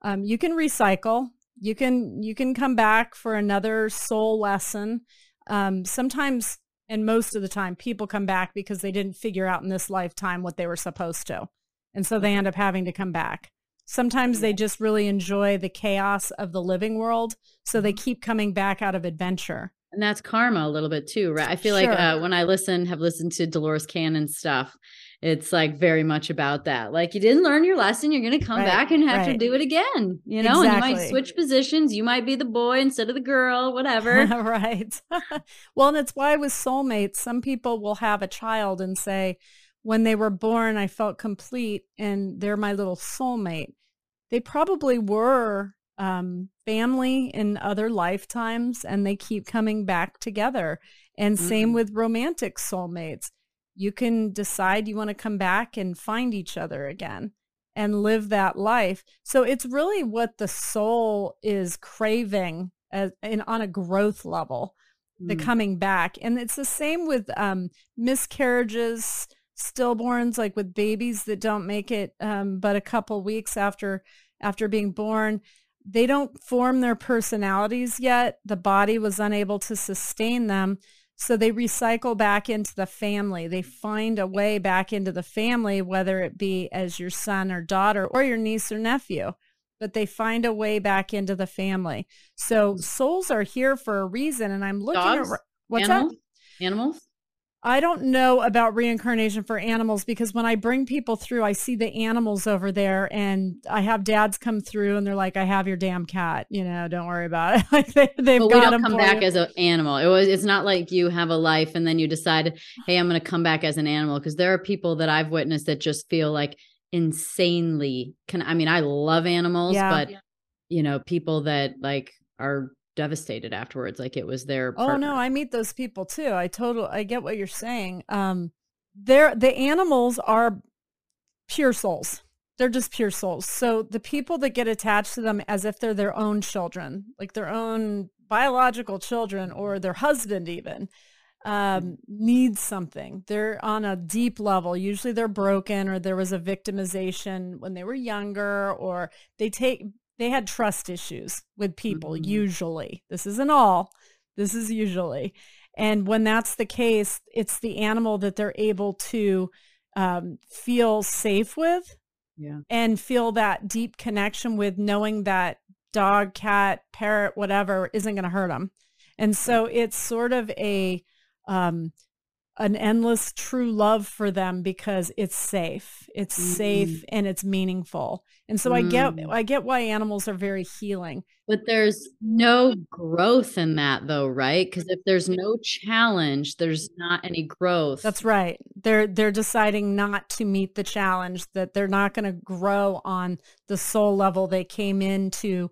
Um, you can recycle you can you can come back for another soul lesson. Um, sometimes and most of the time people come back because they didn't figure out in this lifetime what they were supposed to. And so they end up having to come back. Sometimes they just really enjoy the chaos of the living world so they mm-hmm. keep coming back out of adventure. And that's karma a little bit too right? I feel sure. like uh, when i listen have listened to dolores cannon stuff it's like very much about that. Like you didn't learn your lesson, you're going to come right, back and have right. to do it again, you know, exactly. and you might switch positions. You might be the boy instead of the girl, whatever. right. well, and it's why with soulmates, some people will have a child and say, when they were born, I felt complete and they're my little soulmate. They probably were um, family in other lifetimes and they keep coming back together. And mm-hmm. same with romantic soulmates you can decide you want to come back and find each other again and live that life. So it's really what the soul is craving as in on a growth level, mm. the coming back. And it's the same with um, miscarriages, stillborns, like with babies that don't make it um, but a couple weeks after after being born. They don't form their personalities yet. The body was unable to sustain them. So they recycle back into the family. They find a way back into the family, whether it be as your son or daughter or your niece or nephew, but they find a way back into the family. So souls are here for a reason. And I'm looking Dogs? at what's Animals? that? Animals? I don't know about reincarnation for animals because when I bring people through, I see the animals over there and I have dads come through and they're like, I have your damn cat, you know, don't worry about it. like they, they've but we don't come back you. as an animal. It was, it's not like you have a life and then you decide, Hey, I'm going to come back as an animal. Cause there are people that I've witnessed that just feel like insanely can, I mean, I love animals, yeah. but you know, people that like are devastated afterwards like it was their oh no i meet those people too i total i get what you're saying um they're the animals are pure souls they're just pure souls so the people that get attached to them as if they're their own children like their own biological children or their husband even um, needs something. They're on a deep level. Usually they're broken or there was a victimization when they were younger or they take they had trust issues with people mm-hmm. usually. This isn't all. This is usually. And when that's the case it's the animal that they're able to um, feel safe with yeah. and feel that deep connection with knowing that dog cat parrot whatever isn't going to hurt them and so it's sort of a um, an endless true love for them because it's safe. It's mm-hmm. safe and it's meaningful. And so mm. I get mm. I get why animals are very healing. But there's no growth in that though, right? Because if there's no challenge, there's not any growth. That's right. They're they're deciding not to meet the challenge that they're not going to grow on the soul level they came in to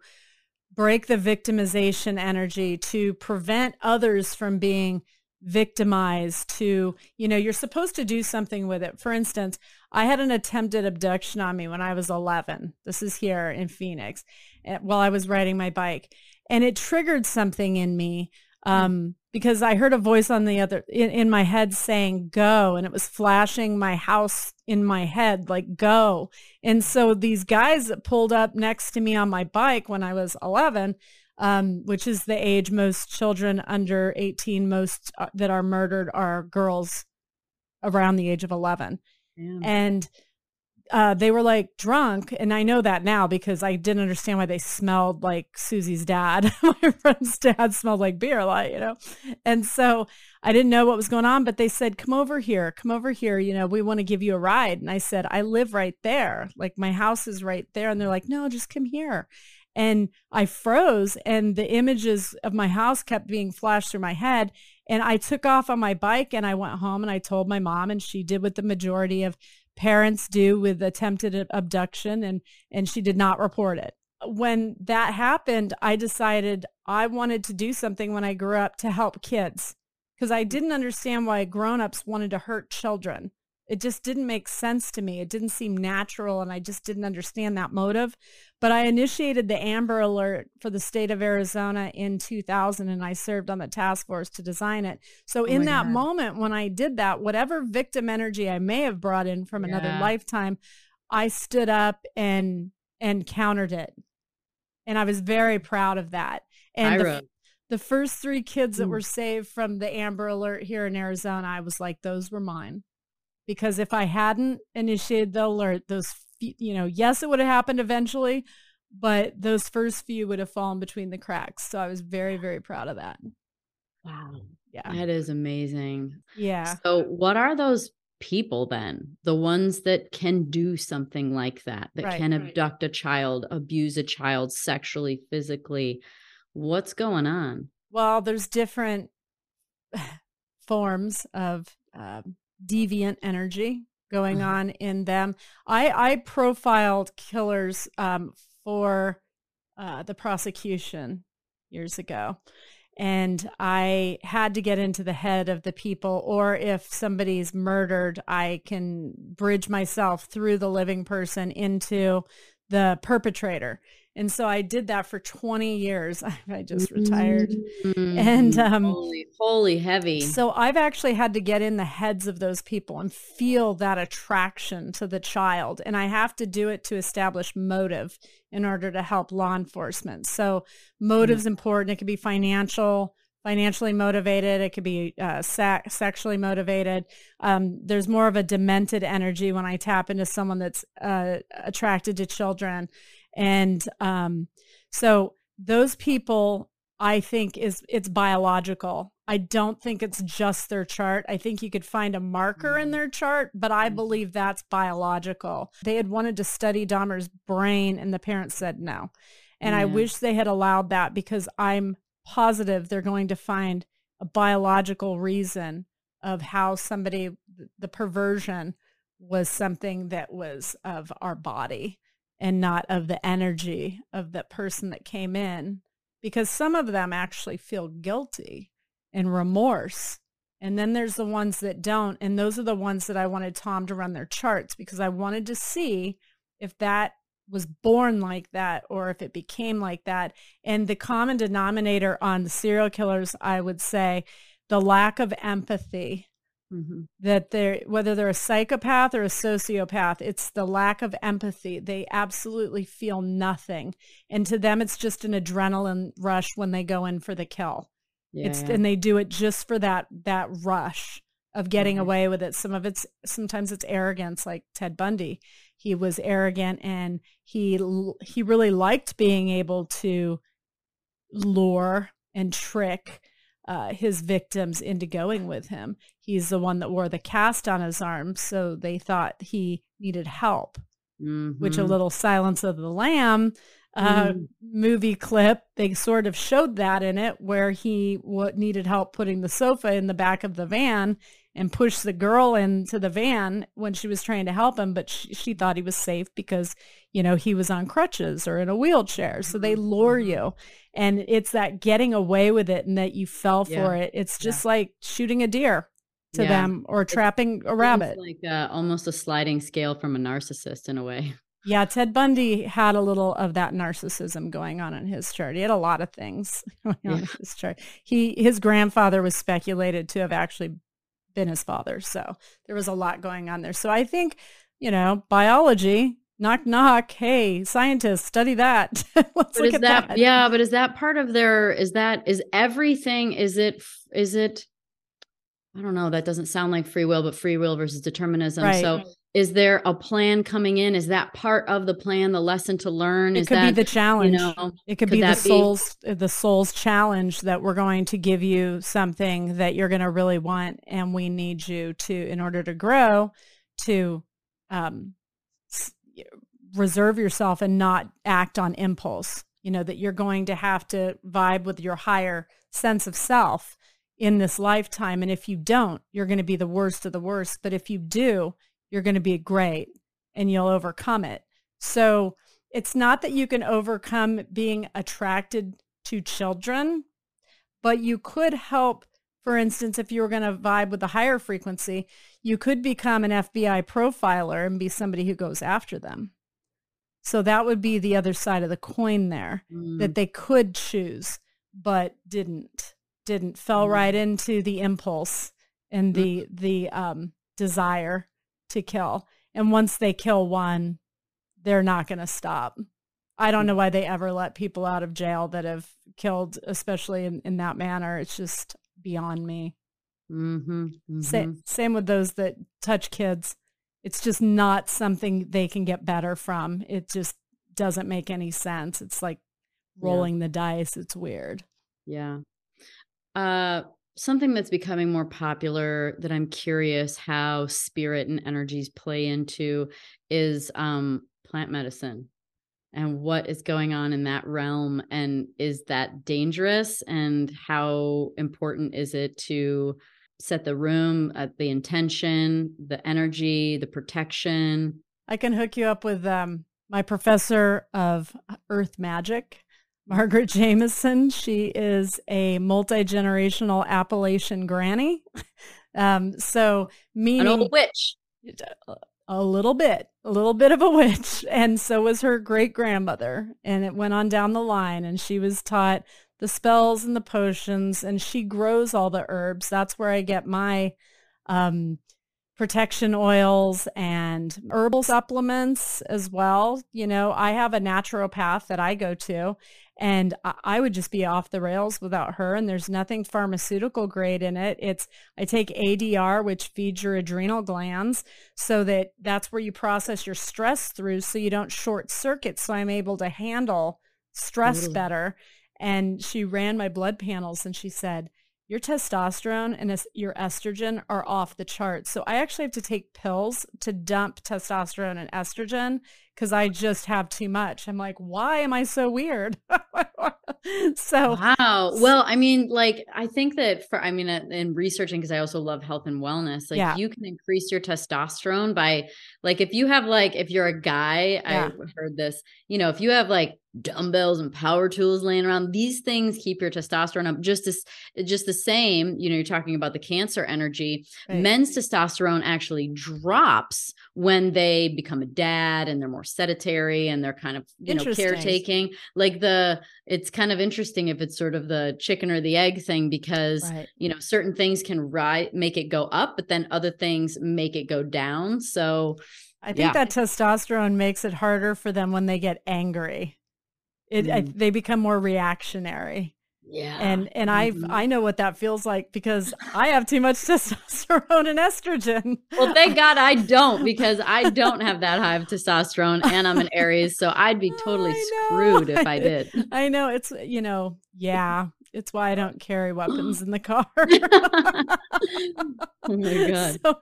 break the victimization energy to prevent others from being victimized to, you know, you're supposed to do something with it. For instance, I had an attempted abduction on me when I was 11. This is here in Phoenix eh, while I was riding my bike. And it triggered something in me hmm. um, because I heard a voice on the other in, in my head saying go and it was flashing my house in my head like go. And so these guys that pulled up next to me on my bike when I was 11 um, which is the age most children under 18 most uh, that are murdered are girls around the age of 11. Yeah. And uh, they were like drunk. And I know that now because I didn't understand why they smelled like Susie's dad. My friend's dad smelled like beer a lot, you know? And so I didn't know what was going on, but they said, come over here, come over here. You know, we want to give you a ride. And I said, I live right there. Like my house is right there. And they're like, no, just come here. And I froze and the images of my house kept being flashed through my head. And I took off on my bike and I went home and I told my mom and she did what the majority of parents do with attempted abduction and and she did not report it. When that happened, I decided I wanted to do something when I grew up to help kids because I didn't understand why grown-ups wanted to hurt children. It just didn't make sense to me. It didn't seem natural and I just didn't understand that motive. But I initiated the Amber Alert for the state of Arizona in 2000 and I served on the task force to design it. So oh in that God. moment when I did that, whatever victim energy I may have brought in from yeah. another lifetime, I stood up and and countered it. And I was very proud of that. And the, the, first three kids that were saved from the Amber Alert here in Arizona, I was like, those were mine because if I hadn't initiated the alert, those, you know, yes, it would have happened eventually, but those first few would have fallen between the cracks. So I was very, very proud of that. Wow. Yeah. That is amazing. Yeah. So what are those people then? The ones that can do something like that, that right, can abduct right. a child, abuse a child sexually, physically. What's going on? Well, there's different forms of um, deviant energy going mm-hmm. on in them. I, I profiled killers um, for uh, the prosecution years ago. And I had to get into the head of the people, or if somebody's murdered, I can bridge myself through the living person into the perpetrator. And so I did that for 20 years. I just retired. Mm-hmm. And um, holy, holy heavy. So I've actually had to get in the heads of those people and feel that attraction to the child. And I have to do it to establish motive in order to help law enforcement. So motive's mm-hmm. important. It could be financial, financially motivated. It could be uh, se- sexually motivated. Um, there's more of a demented energy when I tap into someone that's uh, attracted to children. And um, so those people, I think is it's biological. I don't think it's just their chart. I think you could find a marker in mm-hmm. their chart, but I mm-hmm. believe that's biological. They had wanted to study Dahmer's brain and the parents said no. And yeah. I wish they had allowed that because I'm positive they're going to find a biological reason of how somebody the perversion was something that was of our body and not of the energy of the person that came in because some of them actually feel guilty and remorse. And then there's the ones that don't and those are the ones that i wanted tom to run their charts because i wanted to see if that was born like that or if it became like that and the common denominator on the serial killers i would say the lack of empathy Mm-hmm. That they're whether they're a psychopath or a sociopath, it's the lack of empathy. They absolutely feel nothing, and to them, it's just an adrenaline rush when they go in for the kill. Yeah, it's yeah. and they do it just for that that rush of getting mm-hmm. away with it. Some of it's sometimes it's arrogance, like Ted Bundy. He was arrogant and he he really liked being able to lure and trick uh, his victims into going with him. He's the one that wore the cast on his arm, so they thought he needed help. Mm-hmm. Which a mm-hmm. little Silence of the Lamb uh, mm-hmm. movie clip, they sort of showed that in it, where he w- needed help putting the sofa in the back of the van and pushed the girl into the van when she was trying to help him, but she, she thought he was safe because you know he was on crutches or in a wheelchair. So they mm-hmm. lure mm-hmm. you and it's that getting away with it and that you fell yeah. for it it's just yeah. like shooting a deer to yeah. them or trapping a rabbit like uh, almost a sliding scale from a narcissist in a way Yeah, Ted Bundy had a little of that narcissism going on in his chart. He had a lot of things going on yeah. in his chart. He his grandfather was speculated to have actually been his father, so there was a lot going on there. So I think, you know, biology knock knock hey scientists study that let's but look at that, that, yeah but is that part of their is that is everything is it is it i don't know that doesn't sound like free will but free will versus determinism right. so is there a plan coming in is that part of the plan the lesson to learn it is could that, be the challenge you know, it could, could be the soul's be? the soul's challenge that we're going to give you something that you're going to really want and we need you to in order to grow to um reserve yourself and not act on impulse. You know, that you're going to have to vibe with your higher sense of self in this lifetime. And if you don't, you're going to be the worst of the worst. But if you do, you're going to be great and you'll overcome it. So it's not that you can overcome being attracted to children, but you could help. For instance, if you were going to vibe with a higher frequency, you could become an FBI profiler and be somebody who goes after them. So that would be the other side of the coin there mm. that they could choose, but didn't, didn't, fell mm. right into the impulse and the, mm. the um, desire to kill. And once they kill one, they're not going to stop. I don't know why they ever let people out of jail that have killed, especially in, in that manner. It's just beyond me. Mm-hmm, mm-hmm. Sa- same with those that touch kids it's just not something they can get better from. It just doesn't make any sense. It's like rolling yeah. the dice. It's weird. Yeah. Uh, something that's becoming more popular that I'm curious how spirit and energies play into is um, plant medicine and what is going on in that realm. And is that dangerous? And how important is it to set the room, uh, the intention, the energy, the protection. I can hook you up with um, my professor of earth magic, Margaret Jameson. She is a multi generational Appalachian granny. um, so, meaning an old witch. A little bit, a little bit of a witch. And so was her great grandmother. And it went on down the line. And she was taught the spells and the potions and she grows all the herbs. That's where I get my um, protection oils and herbal supplements as well. You know, I have a naturopath that I go to and I would just be off the rails without her. And there's nothing pharmaceutical grade in it. It's, I take ADR, which feeds your adrenal glands so that that's where you process your stress through so you don't short circuit. So I'm able to handle stress better and she ran my blood panels and she said, your testosterone and your estrogen are off the charts. So I actually have to take pills to dump testosterone and estrogen because I just have too much. I'm like, why am I so weird? so wow. Well, I mean, like I think that for I mean, uh, in researching because I also love health and wellness. Like yeah. you can increase your testosterone by like if you have like if you're a guy, yeah. I heard this. You know, if you have like dumbbells and power tools laying around these things keep your testosterone up just as just the same you know you're talking about the cancer energy right. men's testosterone actually drops when they become a dad and they're more sedentary and they're kind of you know caretaking like the it's kind of interesting if it's sort of the chicken or the egg thing because right. you know certain things can rise make it go up but then other things make it go down so I think yeah. that testosterone makes it harder for them when they get angry. It mm. I, they become more reactionary. Yeah. And and mm-hmm. I I know what that feels like because I have too much testosterone and estrogen. Well, thank God I don't because I don't have that high of testosterone and I'm an Aries, so I'd be totally screwed if I did. I know it's you know, yeah. It's why I don't carry weapons in the car. oh my god. So,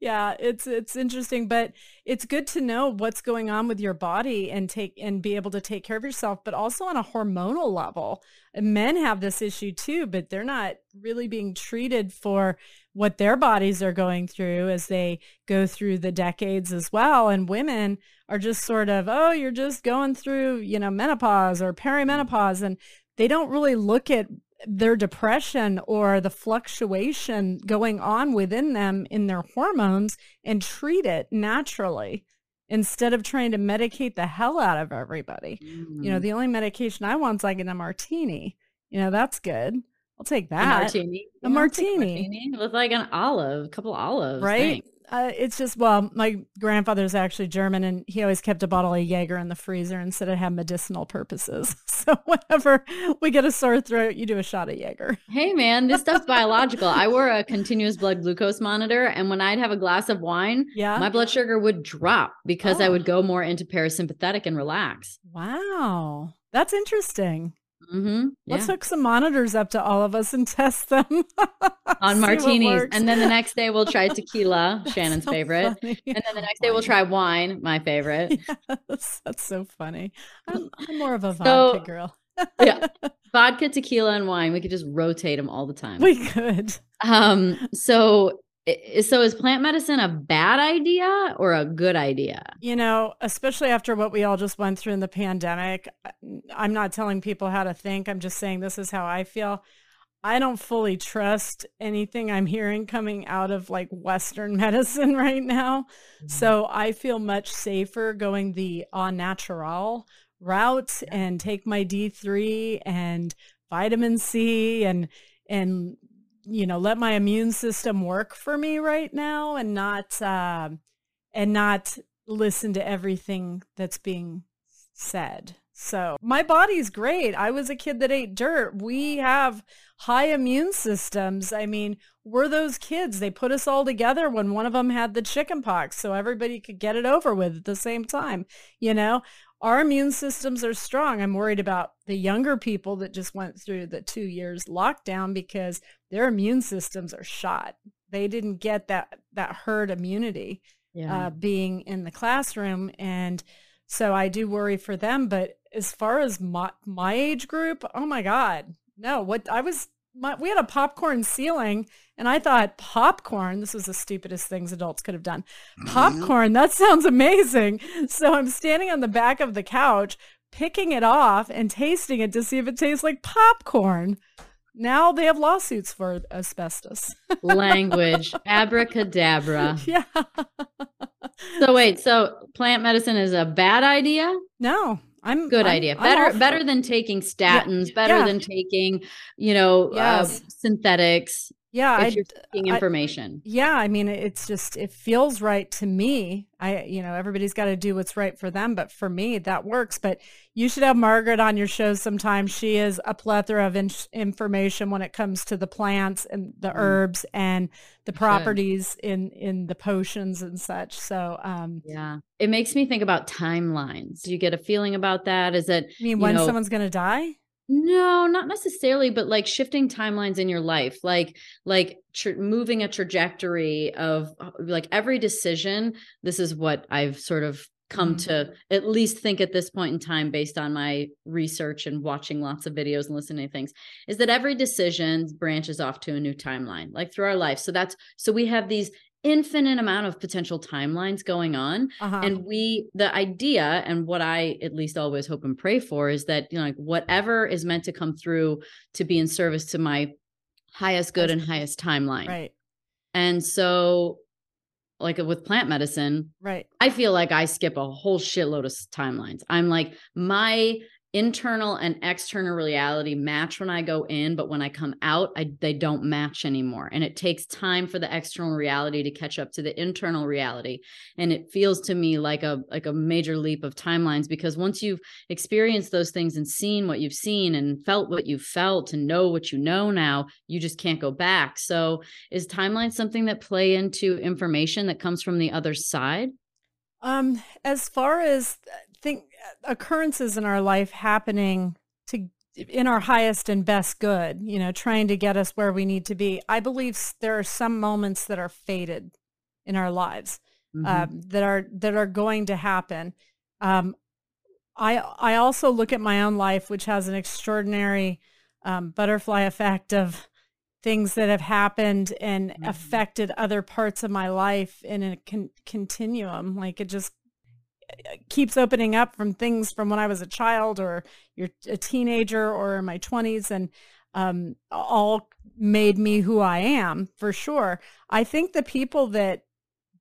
yeah, it's it's interesting, but it's good to know what's going on with your body and take and be able to take care of yourself, but also on a hormonal level. Men have this issue too, but they're not really being treated for what their bodies are going through as they go through the decades as well. And women are just sort of, oh, you're just going through, you know, menopause or mm. perimenopause. And they don't really look at their depression or the fluctuation going on within them in their hormones and treat it naturally. instead of trying to medicate the hell out of everybody. Mm. You know, mm. the only medication I want is like in a martini. You know, that's good. I'll take that. A martini. A martini. martini. with like an olive, a couple olives. Right. Thanks. Uh, it's just well, my grandfather's actually German, and he always kept a bottle of Jaeger in the freezer and said it had medicinal purposes. So whenever we get a sore throat, you do a shot of Jaeger. Hey man, this stuff's biological. I wore a continuous blood glucose monitor, and when I'd have a glass of wine, yeah, my blood sugar would drop because oh. I would oh. go more into parasympathetic and relax. Wow, that's interesting. Mm-hmm. Yeah. Let's hook some monitors up to all of us and test them on martinis. And then the next day we'll try tequila, Shannon's so favorite. Funny. And then the next day we'll try wine, my favorite. Yes, that's so funny. I'm, I'm more of a vodka so, girl. yeah. Vodka, tequila, and wine. We could just rotate them all the time. We could. Um, so so is plant medicine a bad idea or a good idea? You know, especially after what we all just went through in the pandemic, I'm not telling people how to think. I'm just saying this is how I feel. I don't fully trust anything I'm hearing coming out of like Western medicine right now. Mm-hmm. So I feel much safer going the au natural route and take my D3 and vitamin C and and you know let my immune system work for me right now and not uh, and not listen to everything that's being said. So my body's great. I was a kid that ate dirt. We have high immune systems. I mean we're those kids. They put us all together when one of them had the chicken pox so everybody could get it over with at the same time you know our immune systems are strong. I'm worried about the younger people that just went through the two years lockdown because their immune systems are shot. They didn't get that that herd immunity yeah. uh, being in the classroom, and so I do worry for them. But as far as my my age group, oh my god, no! What I was my, we had a popcorn ceiling and I thought popcorn, this was the stupidest things adults could have done. Mm-hmm. Popcorn, that sounds amazing. So I'm standing on the back of the couch, picking it off and tasting it to see if it tastes like popcorn. Now they have lawsuits for asbestos. Language, abracadabra. Yeah. so wait, so plant medicine is a bad idea? No, I'm good I'm, idea. Better better than taking statins, yeah, better yeah. than taking, you know, uh, yes. uh, synthetics. Yeah, if I, you're taking information. I, yeah, I mean, it's just it feels right to me. I, you know, everybody's got to do what's right for them, but for me, that works. But you should have Margaret on your show sometime. She is a plethora of in- information when it comes to the plants and the mm. herbs and the properties in in the potions and such. So, um, yeah, it makes me think about timelines. Do you get a feeling about that? Is it? I mean, when know, someone's going to die? No, not necessarily, but like shifting timelines in your life, like like tra- moving a trajectory of uh, like every decision. This is what I've sort of come mm-hmm. to at least think at this point in time based on my research and watching lots of videos and listening to things is that every decision branches off to a new timeline like through our life so that's so we have these infinite amount of potential timelines going on. Uh-huh. and we the idea and what i at least always hope and pray for is that you know like whatever is meant to come through to be in service to my highest good and highest timeline. Right. And so like with plant medicine right. I feel like i skip a whole shitload of timelines. I'm like my internal and external reality match when I go in, but when I come out, I, they don't match anymore. And it takes time for the external reality to catch up to the internal reality. And it feels to me like a like a major leap of timelines because once you've experienced those things and seen what you've seen and felt what you've felt and know what you know now, you just can't go back. So is timeline something that play into information that comes from the other side? Um, as far as think occurrences in our life happening to in our highest and best good, you know, trying to get us where we need to be. I believe there are some moments that are fated in our lives mm-hmm. um, that are that are going to happen. Um, I I also look at my own life, which has an extraordinary um, butterfly effect of things that have happened and mm-hmm. affected other parts of my life in a con- continuum. Like it just keeps opening up from things from when I was a child or you're a teenager or in my 20s and um, all made me who I am for sure. I think the people that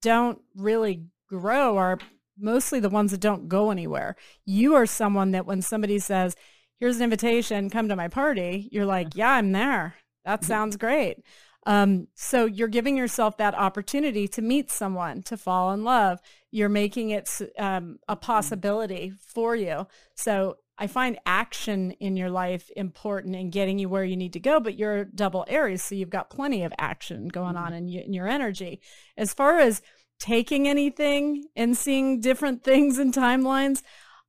don't really grow are mostly the ones that don't go anywhere. You are someone that when somebody says, here's an invitation, come to my party, you're like, yeah, I'm there. That mm-hmm. sounds great. Um, so you're giving yourself that opportunity to meet someone, to fall in love. You're making it um, a possibility for you. So I find action in your life important in getting you where you need to go, but you're double Aries, so you've got plenty of action going on mm-hmm. in, in your energy. As far as taking anything and seeing different things and timelines,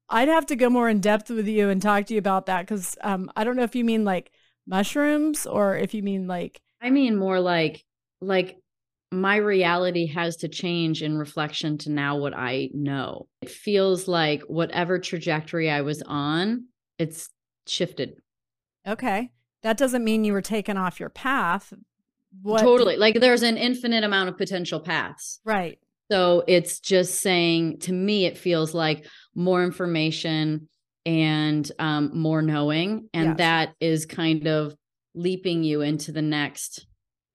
I'd have to go more in depth with you and talk to you about that because um, I don't know if you mean like mushrooms or if you mean like. I mean more like like my reality has to change in reflection to now what I know. It feels like whatever trajectory I was on, it's shifted. Okay. That doesn't mean you were taken off your path. What totally. Like there's an infinite amount of potential paths. Right. So it's just saying to me, it feels like more information and um, more knowing. And yes. that is kind of leaping you into the next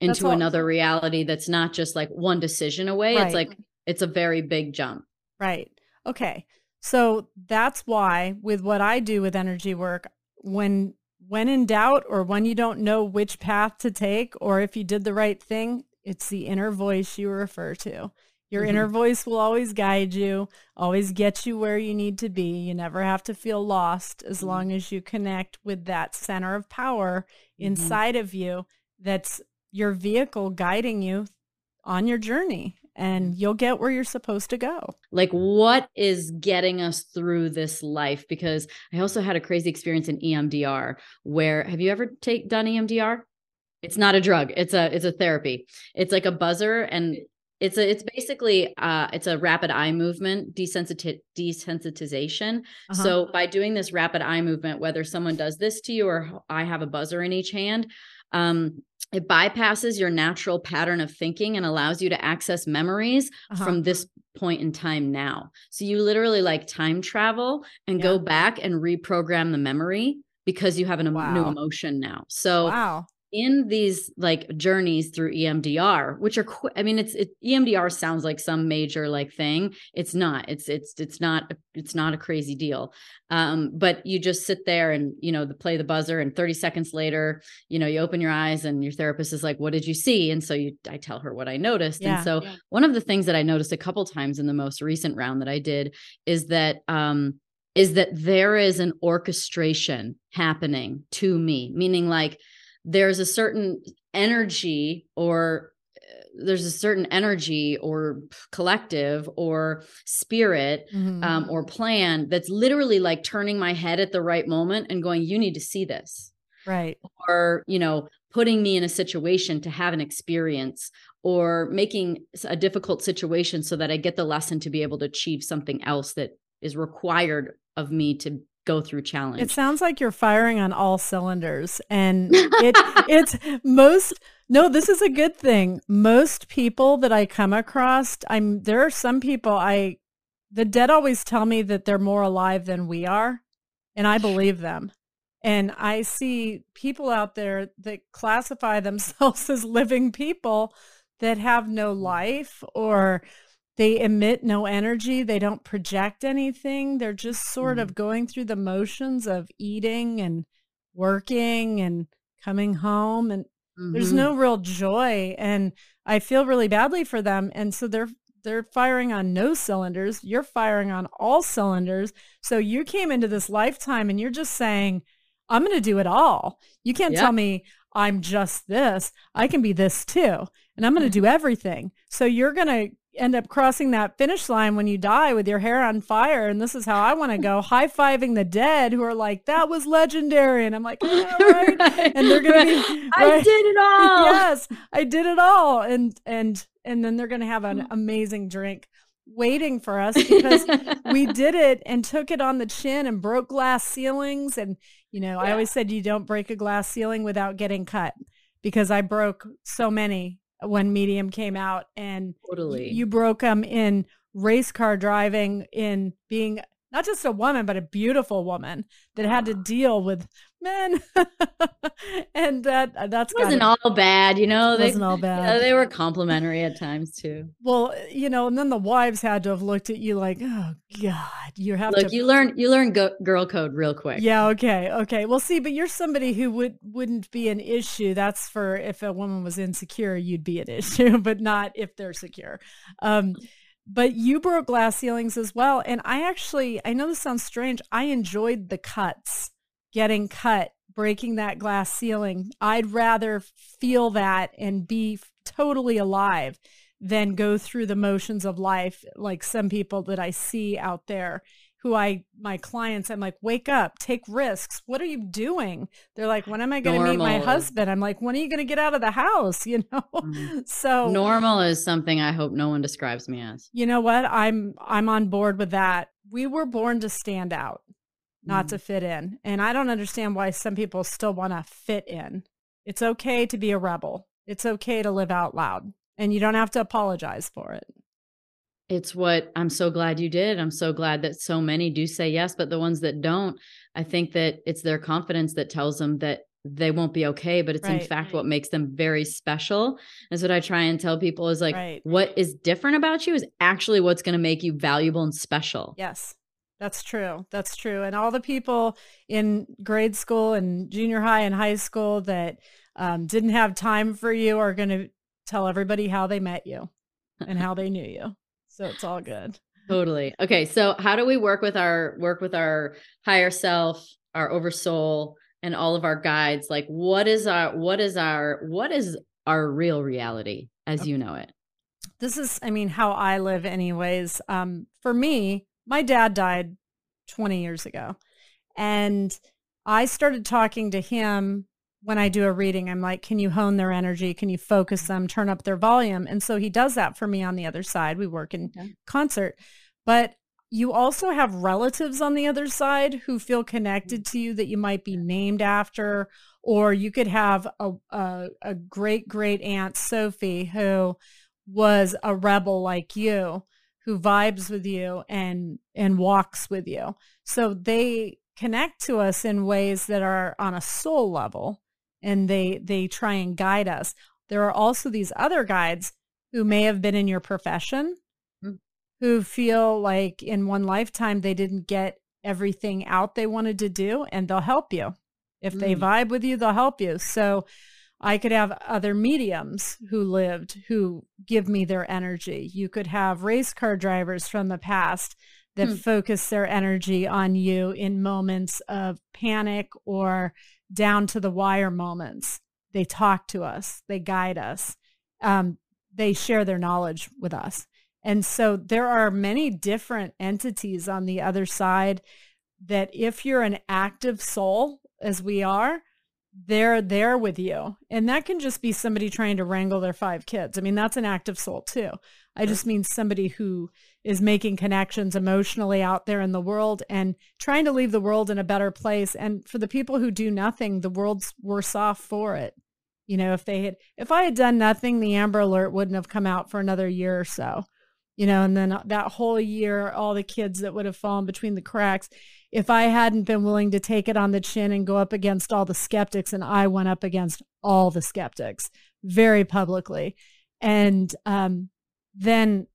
into another reality that's not just like one decision away. Right. It's like it's a very big jump. Right. Okay. So that's why with what I do with energy work, when when in doubt or when you don't know which path to take or if you did the right thing, it's the inner voice you refer to. Your mm-hmm. inner voice will always guide you, always get you where you need to be. You never have to feel lost as mm-hmm. long as you connect with that center of power mm-hmm. inside of you that's your vehicle guiding you on your journey and you'll get where you're supposed to go. Like what is getting us through this life because I also had a crazy experience in EMDR where have you ever take done EMDR? It's not a drug. It's a it's a therapy. It's like a buzzer and it's a it's basically uh it's a rapid eye movement desensiti- desensitization. Uh-huh. So by doing this rapid eye movement whether someone does this to you or I have a buzzer in each hand um it bypasses your natural pattern of thinking and allows you to access memories uh-huh. from this point in time now. So you literally like time travel and yeah. go back and reprogram the memory because you have a wow. new emotion now. So wow in these like journeys through EMDR, which are, qu- I mean, it's it, EMDR sounds like some major like thing. It's not. It's it's it's not. It's not a crazy deal. Um, but you just sit there and you know the play the buzzer, and 30 seconds later, you know, you open your eyes, and your therapist is like, "What did you see?" And so you, I tell her what I noticed. Yeah, and so yeah. one of the things that I noticed a couple times in the most recent round that I did is that um, is that there is an orchestration happening to me, meaning like there's a certain energy or uh, there's a certain energy or collective or spirit mm-hmm. um, or plan that's literally like turning my head at the right moment and going you need to see this right or you know putting me in a situation to have an experience or making a difficult situation so that i get the lesson to be able to achieve something else that is required of me to go through challenge. It sounds like you're firing on all cylinders and it it's most no, this is a good thing. Most people that I come across, I'm there are some people I the dead always tell me that they're more alive than we are, and I believe them. And I see people out there that classify themselves as living people that have no mm. life or they emit no energy. They don't project anything. They're just sort mm-hmm. of going through the motions of eating and working and coming home. And mm-hmm. there's no real joy. And I feel really badly for them. And so they're they're firing on no cylinders. You're firing on all cylinders. So you came into this lifetime and you're just saying, I'm going to do it all. You can't yep. tell me I'm just this. I can be this too. And I'm going to mm-hmm. do everything. So you're going to end up crossing that finish line when you die with your hair on fire. And this is how I want to go high fiving the dead who are like, that was legendary. And I'm like, yeah, right. right. And they're going right. to be. I did it all. yes, I did it all. And, and, and then they're going to have an amazing drink waiting for us because we did it and took it on the chin and broke glass ceilings. And, you know, yeah. I always said you don't break a glass ceiling without getting cut because I broke so many when Medium came out and totally. you broke them in race car driving, in being not just a woman, but a beautiful woman that had to deal with men. and that that's it wasn't all bad, you know. It wasn't all bad. Yeah, they were complimentary at times too. Well, you know, and then the wives had to have looked at you like, oh God, you have Look, to. you learn you learn go- girl code real quick. Yeah. Okay. Okay. Well, see, but you're somebody who would wouldn't be an issue. That's for if a woman was insecure, you'd be an issue, but not if they're secure. Um, but you broke glass ceilings as well. And I actually, I know this sounds strange. I enjoyed the cuts, getting cut, breaking that glass ceiling. I'd rather feel that and be totally alive than go through the motions of life like some people that I see out there who I my clients I'm like wake up take risks what are you doing? They're like when am I going to meet my husband? I'm like when are you going to get out of the house? You know? Mm. so normal is something I hope no one describes me as. You know what? I'm I'm on board with that. We were born to stand out not mm. to fit in and I don't understand why some people still want to fit in. It's okay to be a rebel. It's okay to live out loud and you don't have to apologize for it it's what I'm so glad you did. I'm so glad that so many do say yes, but the ones that don't, I think that it's their confidence that tells them that they won't be okay, but it's right, in fact right. what makes them very special. That's what I try and tell people is like right. what is different about you is actually what's going to make you valuable and special. Yes. That's true. That's true. And all the people in grade school and junior high and high school that um, didn't have time for you are going to tell everybody how they met you and how they knew you so it's all good. Totally. Okay so how do we work with our work with our higher self our oversoul and all of our guides? Like what is our what is our what is our real reality as okay. you know it? This is i mean how i live anyways. Um for me my dad died 20 years ago and i started talking to him when I do a reading, I'm like, can you hone their energy? Can you focus them, turn up their volume? And so he does that for me on the other side. We work in yeah. concert. But you also have relatives on the other side who feel hmm. connected to you that you might be named after, or you could have a, a, a great great aunt Sophie who was a rebel like you, who vibes with you and and walks with you. So they connect to us in ways that are on a soul level and they they try and guide us. There are also these other guides who may have been in your profession mm. who feel like in one lifetime they didn't get everything out they wanted to do and they'll help you. If mm. they vibe with you, they'll help you. So I could have other mediums who lived who give me their energy. You could have race car drivers from the past that hmm. focus their energy on you in moments of panic or down to the wire moments. They talk to us, they guide us, um, they share their knowledge with us. And so there are many different entities on the other side that if you're an active soul, as we are, they're there with you. And that can just be somebody trying to wrangle their five kids. I mean, that's an active soul too. I just mean somebody who is making connections emotionally out there in the world and trying to leave the world in a better place. And for the people who do nothing, the world's worse off for it. You know, if they had, if I had done nothing, the Amber Alert wouldn't have come out for another year or so. You know, and then that whole year, all the kids that would have fallen between the cracks. If I hadn't been willing to take it on the chin and go up against all the skeptics, and I went up against all the skeptics very publicly, and um, then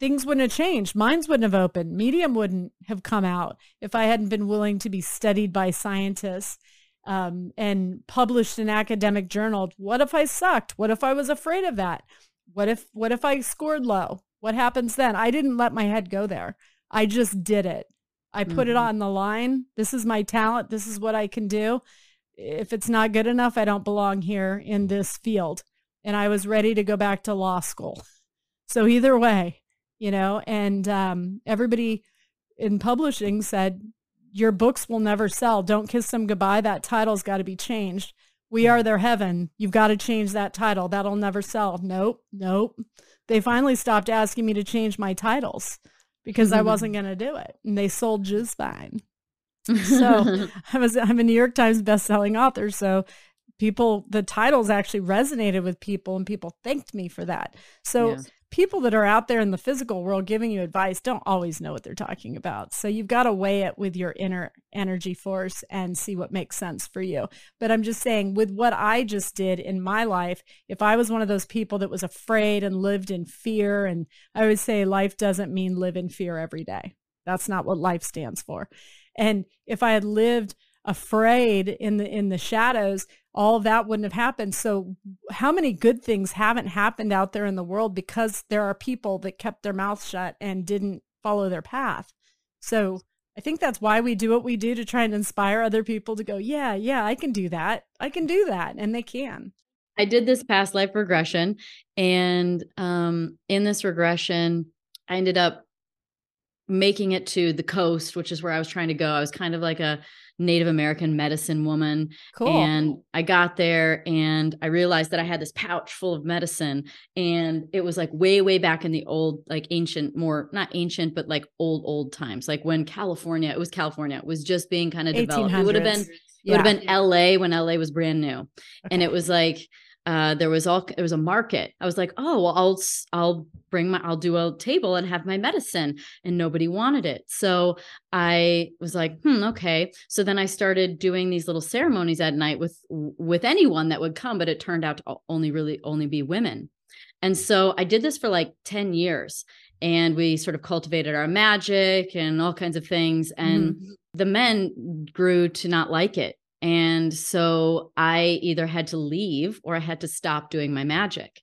things wouldn't have changed. Minds wouldn't have opened. Medium wouldn't have come out if I hadn't been willing to be studied by scientists um, and published in academic journals. What if I sucked? What if I was afraid of that? What if what if I scored low? What happens then? I didn't let my head go there. I just did it. I put mm-hmm. it on the line. This is my talent. This is what I can do. If it's not good enough, I don't belong here in this field. And I was ready to go back to law school. So either way, you know, and um, everybody in publishing said, your books will never sell. Don't kiss them goodbye. That title's got to be changed. We are their heaven. You've got to change that title. That'll never sell. Nope, nope. They finally stopped asking me to change my titles because I wasn't mm-hmm. going to do it. And they sold just fine. So I was I'm a New York Times best-selling author. So people the titles actually resonated with people and people thanked me for that so yeah. People that are out there in the physical world giving you advice don't always know what they're talking about. So you've got to weigh it with your inner energy force and see what makes sense for you. But i'm just saying with what i just did in my life if i was one of those people that was afraid and lived in fear and i would say life doesn't mean live in fear every day. That's not what life stands for. And if i had lived afraid in the in the shadows all that wouldn't have happened. So how many good things haven't happened out there in the world because there are people that kept their mouth shut and didn't follow their path? So i think that's why we do what we do to try and inspire other people to go yeah yeah i can do that. I can do that. And they can. I did this past life regression and um in this regression i ended up making it to the coast which is where i was trying to go. I was kind of like a Native American medicine woman. Cool. And I got there and I realized that I had this pouch full of medicine. And it was like way, way back in the old, like ancient, more not ancient, but like old, old times. Like when California, it was California, it was just being kind of developed. It would have been, it yeah. would have been LA when LA was brand new. Okay. And it was like, uh, there was all there was a market. I was like, oh well, I'll I'll bring my I'll do a table and have my medicine, and nobody wanted it. So I was like, hmm, okay. So then I started doing these little ceremonies at night with with anyone that would come, but it turned out to only really only be women. And so I did this for like 10 years and we sort of cultivated our magic and all kinds of things. And mm-hmm. the men grew to not like it and so I either had to leave or I had to stop doing my magic.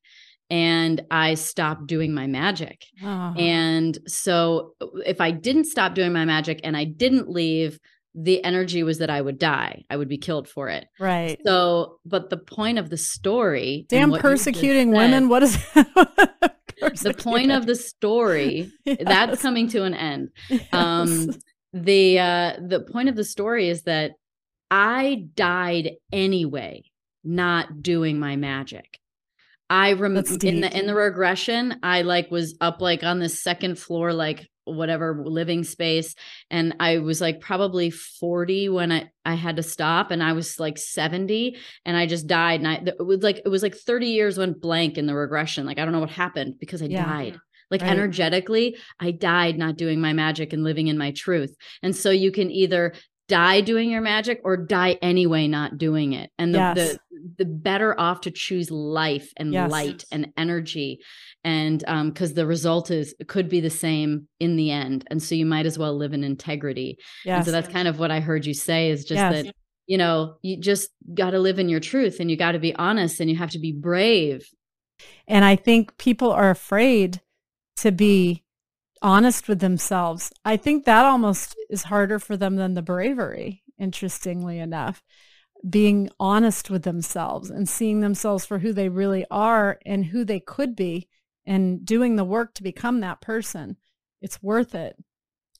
And I stopped doing my magic. Oh. And so if I didn't stop doing my magic and I didn't leave, the energy was that I would die. I would be killed for it. Right. So, but the point of the story. Damn persecuting said, women. What is the point of the story? yes. That's coming to an end. Yes. Um, the uh, the point of the story is that I died anyway, not doing my magic. I remember in the in the regression, I like was up like on the second floor, like whatever living space, and I was like probably forty when I I had to stop, and I was like seventy, and I just died, and I it was like it was like thirty years went blank in the regression. Like I don't know what happened because I yeah. died. Like right. energetically, I died not doing my magic and living in my truth. And so you can either die doing your magic or die anyway not doing it and the yes. the, the better off to choose life and yes. light and energy and um because the result is could be the same in the end and so you might as well live in integrity yes. and so that's kind of what i heard you say is just that you know you just got to live in your truth and you got to be honest and you have to be brave and i think people are afraid to be honest with themselves. I think that almost is harder for them than the bravery, interestingly enough. Being honest with themselves and seeing themselves for who they really are and who they could be and doing the work to become that person. It's worth it.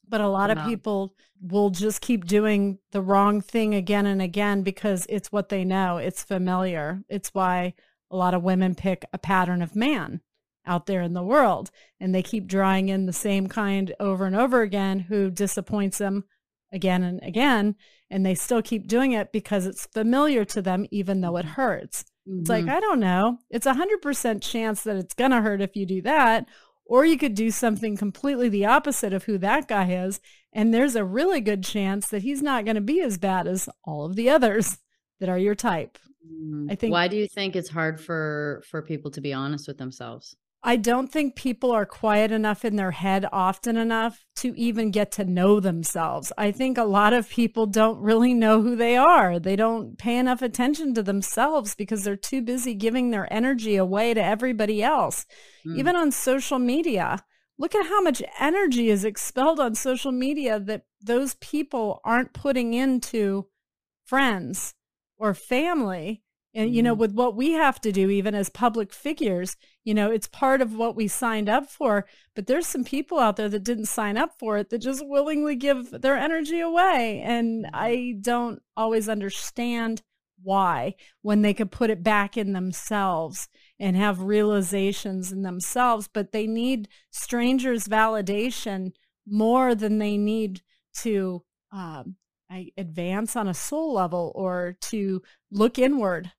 But a lot of people will just keep doing the wrong thing again and again because it's what they know. It's familiar. It's why a lot of women pick a pattern of man out there in the world. And they keep drawing in the same kind over and over again who disappoints them again and again. And they still keep doing it because it's familiar to them, even though it hurts. Mm-hmm. It's like, mm-hmm. I don't know. It's a 100% chance that it's going to hurt if you do that. Or you could do something completely the opposite of who that guy is. And there's a really good chance that he's not going to be as bad as all of the others that are your type. Mm. I think. Why do you think it's hard for for people to be honest with themselves? I don't think people are quiet enough in their head often enough to even get to know themselves. I think a lot of people don't really know who they are. They don't pay enough attention to themselves because they're too busy giving their energy away to everybody else. Mm. Even on social media, look at how much energy is expelled on social media that those people aren't putting into friends or family and, you know, mm-hmm. with what we have to do, even as public figures, you know, it's part of what we signed up for. But there's some people out there that didn't sign up for it that just willingly give their energy away. And mm-hmm. I don't always understand why when they could put it back in themselves and have realizations in themselves. But they need strangers' validation more than they need to um, I advance on a soul level or to look inward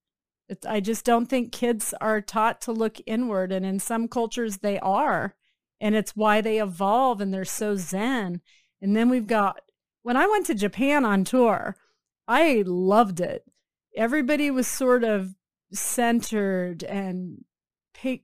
It's, I just don't think kids are taught to look inward. And in some cultures, they are. And it's why they evolve and they're so zen. And then we've got, when I went to Japan on tour, I loved it. Everybody was sort of centered and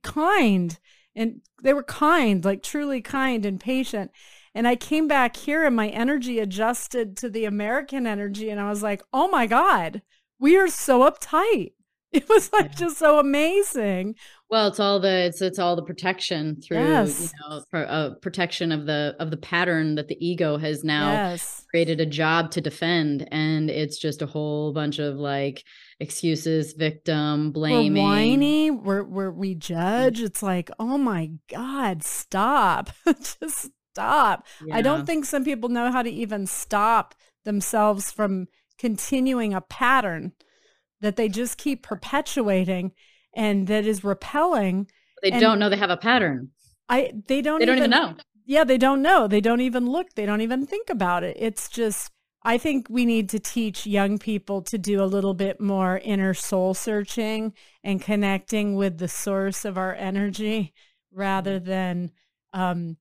kind and they were kind, like truly kind and patient. And I came back here and my energy adjusted to the American energy. And I was like, oh my God, we are so uptight. It was like just so amazing. Well, it's all the it's it's all the protection through yes. you know uh, protection of the of the pattern that the ego has now yes. created a job to defend, and it's just a whole bunch of like excuses, victim blaming, we're whiny, we're, we're we judge. It's like, oh my god, stop, just stop. Yeah. I don't think some people know how to even stop themselves from continuing a pattern that they just keep perpetuating and that is repelling. They and don't know they have a pattern. I they don't they don't even, even know. Yeah, they don't know. They don't even look. They don't even think about it. It's just I think we need to teach young people to do a little bit more inner soul searching and connecting with the source of our energy rather mm-hmm. than um,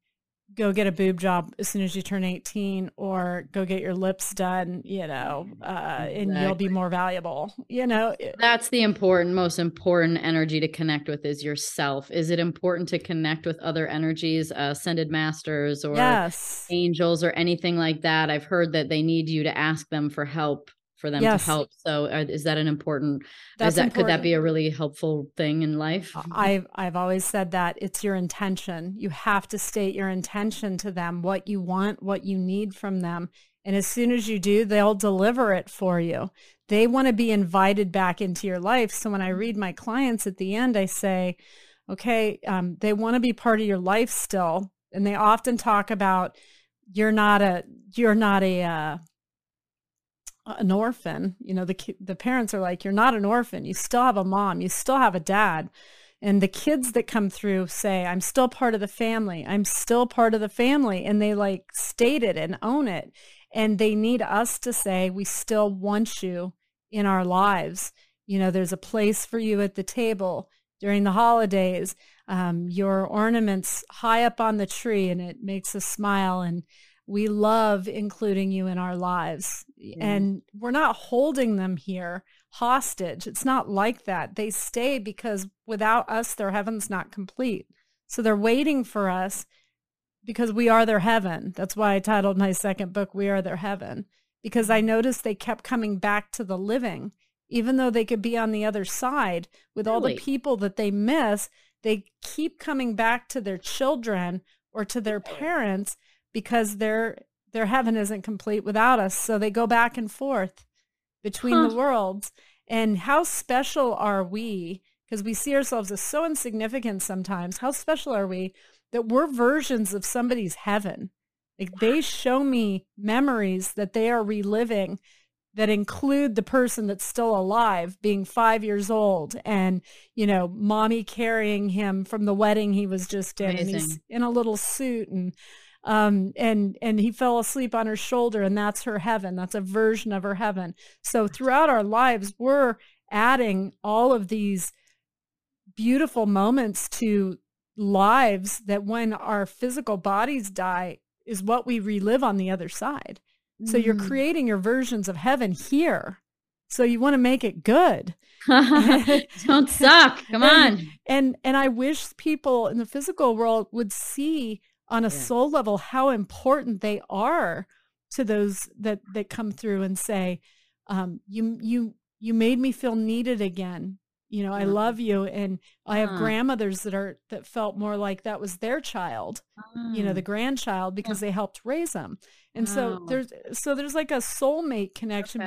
go get a boob job as soon as you turn 18 or go get your lips done you know uh, and you'll be more valuable you know that's the important most important energy to connect with is yourself. Is it important to connect with other energies uh, ascended masters or yes. angels or anything like that? I've heard that they need you to ask them for help for them yes. to help. So uh, is that an important That's is that important. could that be a really helpful thing in life? I've I've always said that it's your intention. You have to state your intention to them, what you want, what you need from them. And as soon as you do, they'll deliver it for you. They want to be invited back into your life. So when I read my clients at the end, I say, okay, um, they want to be part of your life still. And they often talk about you're not a you're not a uh, an orphan. You know, the the parents are like, "You're not an orphan. You still have a mom. You still have a dad." And the kids that come through say, "I'm still part of the family. I'm still part of the family," and they like state it and own it. And they need us to say, "We still want you in our lives." You know, there's a place for you at the table during the holidays. Um, your ornaments high up on the tree, and it makes us smile and we love including you in our lives mm. and we're not holding them here hostage. It's not like that. They stay because without us their heaven's not complete. So they're waiting for us because we are their heaven. That's why i titled my second book we are their heaven because i noticed they kept coming back to the living. Even though they could be on the other side with really? all the people that they miss they keep coming back to their children or to their parents because their their heaven isn't complete without us. So they go back and forth between huh. the worlds. And how special are we? Because we see ourselves as so insignificant sometimes. How special are we that we're versions of somebody's heaven? Like they show me memories that they are reliving that include the person that's still alive being five years old and you know mommy carrying him from the wedding he was just in Amazing. and he's in a little suit and um, and and he fell asleep on her shoulder and that's her heaven. That's a version of her heaven. So throughout our lives we're adding all of these beautiful moments to lives that when our physical bodies die is what we relive on the other side. Mm. so you're mm. creating your versions of heaven here. So you want to make it good. Don't suck. Come on. and, and and i wish people in the physical world would see on a yeah. soul level how important they are to those that that come through and say um, you you you made me feel needed again you know i love you and i have grandmothers that are that felt more like that was their child you know the ah. grandchild because yeah. they helped raise them and so there's so there's like a soulmate connection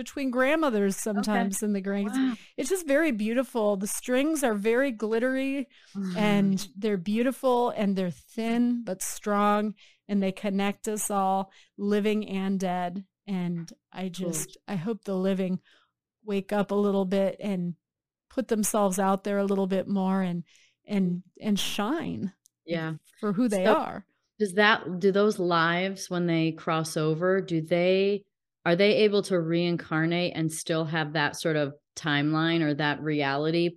between grandmothers sometimes okay. in the grands. Wow. It's just very beautiful. The strings are very glittery mm. and they're beautiful and they're thin but strong and they connect us all, living and dead. And I just cool. I hope the living wake up a little bit and put themselves out there a little bit more and and and shine. Yeah. For who they so are. Does that do those lives when they cross over, do they are they able to reincarnate and still have that sort of timeline or that reality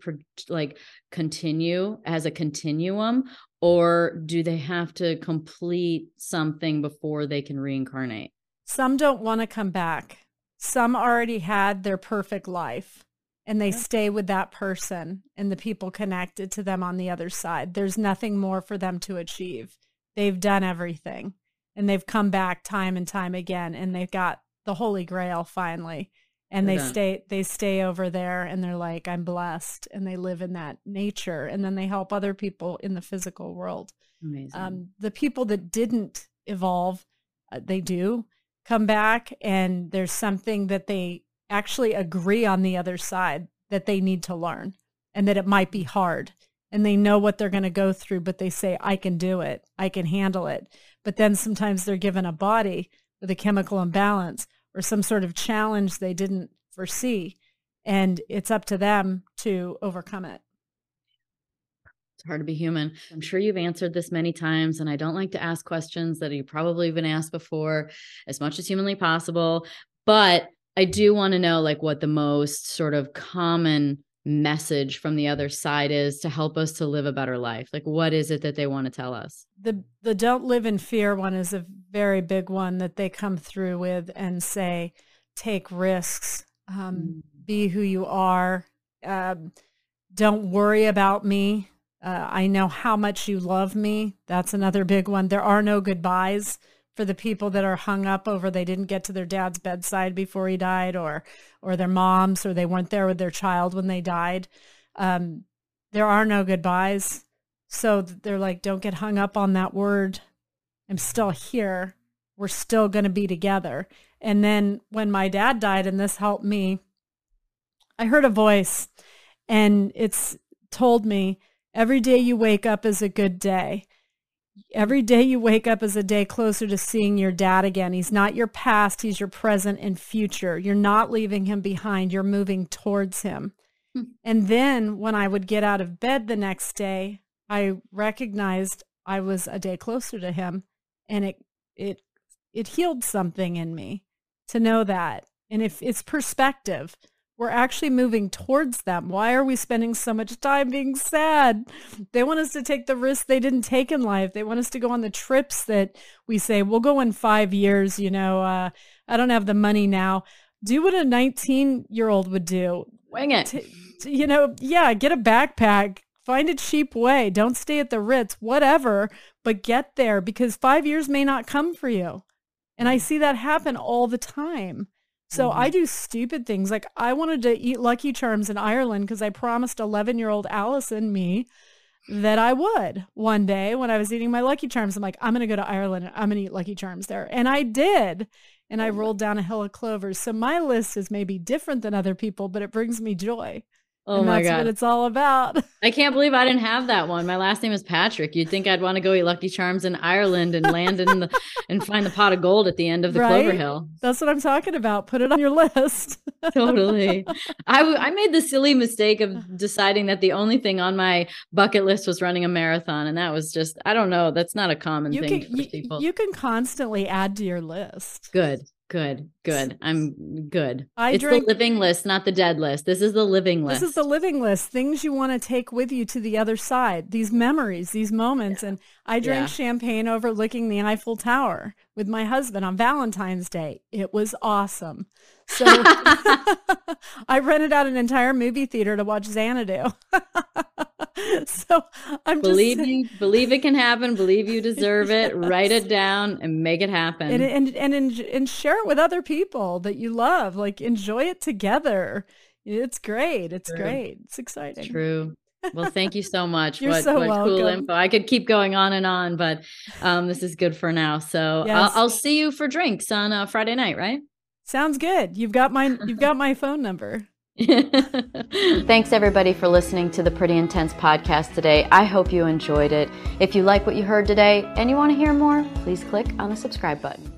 like continue as a continuum? Or do they have to complete something before they can reincarnate? Some don't want to come back. Some already had their perfect life and they stay with that person and the people connected to them on the other side. There's nothing more for them to achieve. They've done everything and they've come back time and time again and they've got the holy grail finally and they stay they stay over there and they're like i'm blessed and they live in that nature and then they help other people in the physical world. Amazing. Um, the people that didn't evolve uh, they do come back and there's something that they actually agree on the other side that they need to learn and that it might be hard and they know what they're going to go through but they say i can do it. I can handle it. But then sometimes they're given a body with a chemical imbalance or some sort of challenge they didn't foresee. And it's up to them to overcome it. It's hard to be human. I'm sure you've answered this many times, and I don't like to ask questions that you've probably been asked before as much as humanly possible. But I do want to know like what the most sort of common message from the other side is to help us to live a better life? Like what is it that they want to tell us? The the don't live in fear one is a very big one that they come through with and say take risks um, mm. be who you are um, don't worry about me uh, i know how much you love me. That's another big one. There are no goodbyes for the people that are hung up over they didn't get to their dad's bedside before he died or or their moms or they weren't there with their child when they died. Um, there are no goodbyes. So they're like don't get hung up on that word. I'm still here. We're still going to be together. And then when my dad died and this helped me i heard a voice and it's told me every day you wake up is a good day Every day you wake up is a day closer to seeing your dad again. He's not your past, he's your present and future. You're not leaving him behind, you're moving towards him. Hmm. And then when I would get out of bed the next day, I recognized I was a day closer to him and it it it healed something in me to know that. And if it's perspective, we're actually moving towards them. Why are we spending so much time being sad? They want us to take the risks they didn't take in life. They want us to go on the trips that we say, we'll go in five years. You know, uh, I don't have the money now. Do what a 19 year old would do. Wing it. T- you know, yeah, get a backpack, find a cheap way. Don't stay at the Ritz, whatever, but get there because five years may not come for you. And I see that happen all the time. So mm-hmm. I do stupid things. Like I wanted to eat Lucky Charms in Ireland because I promised 11 year old Allison me that I would one day when I was eating my Lucky Charms. I'm like, I'm going to go to Ireland and I'm going to eat Lucky Charms there. And I did. And I rolled down a hill of clovers. So my list is maybe different than other people, but it brings me joy. Oh and my that's god, what it's all about. I can't believe I didn't have that one. My last name is Patrick. You'd think I'd want to go eat Lucky Charms in Ireland and land in the and find the pot of gold at the end of the right? Clover Hill. That's what I'm talking about. Put it on your list. totally. I I made the silly mistake of uh-huh. deciding that the only thing on my bucket list was running a marathon, and that was just I don't know. That's not a common you thing can, for you, people. You can constantly add to your list. Good. Good, good. I'm good. I it's drink, the living list, not the dead list. This is the living list. This is the living list. Things you want to take with you to the other side. These memories, these moments. Yeah. And I drank yeah. champagne overlooking the Eiffel Tower with my husband on Valentine's Day. It was awesome. So I rented out an entire movie theater to watch Xanadu. so I'm believe just you believe it can happen. Believe you deserve yes. it. Write it down and make it happen. And and and and, and share it with other people that you love. Like enjoy it together. It's great. It's True. great. It's exciting. True. Well, thank you so much. You're what, so what welcome. cool info. I could keep going on and on, but um, this is good for now. So yes. I'll, I'll, see you for drinks on uh, Friday night, right? Sounds good. You've got my you've got my phone number. Thanks everybody for listening to the Pretty Intense podcast today. I hope you enjoyed it. If you like what you heard today and you want to hear more, please click on the subscribe button.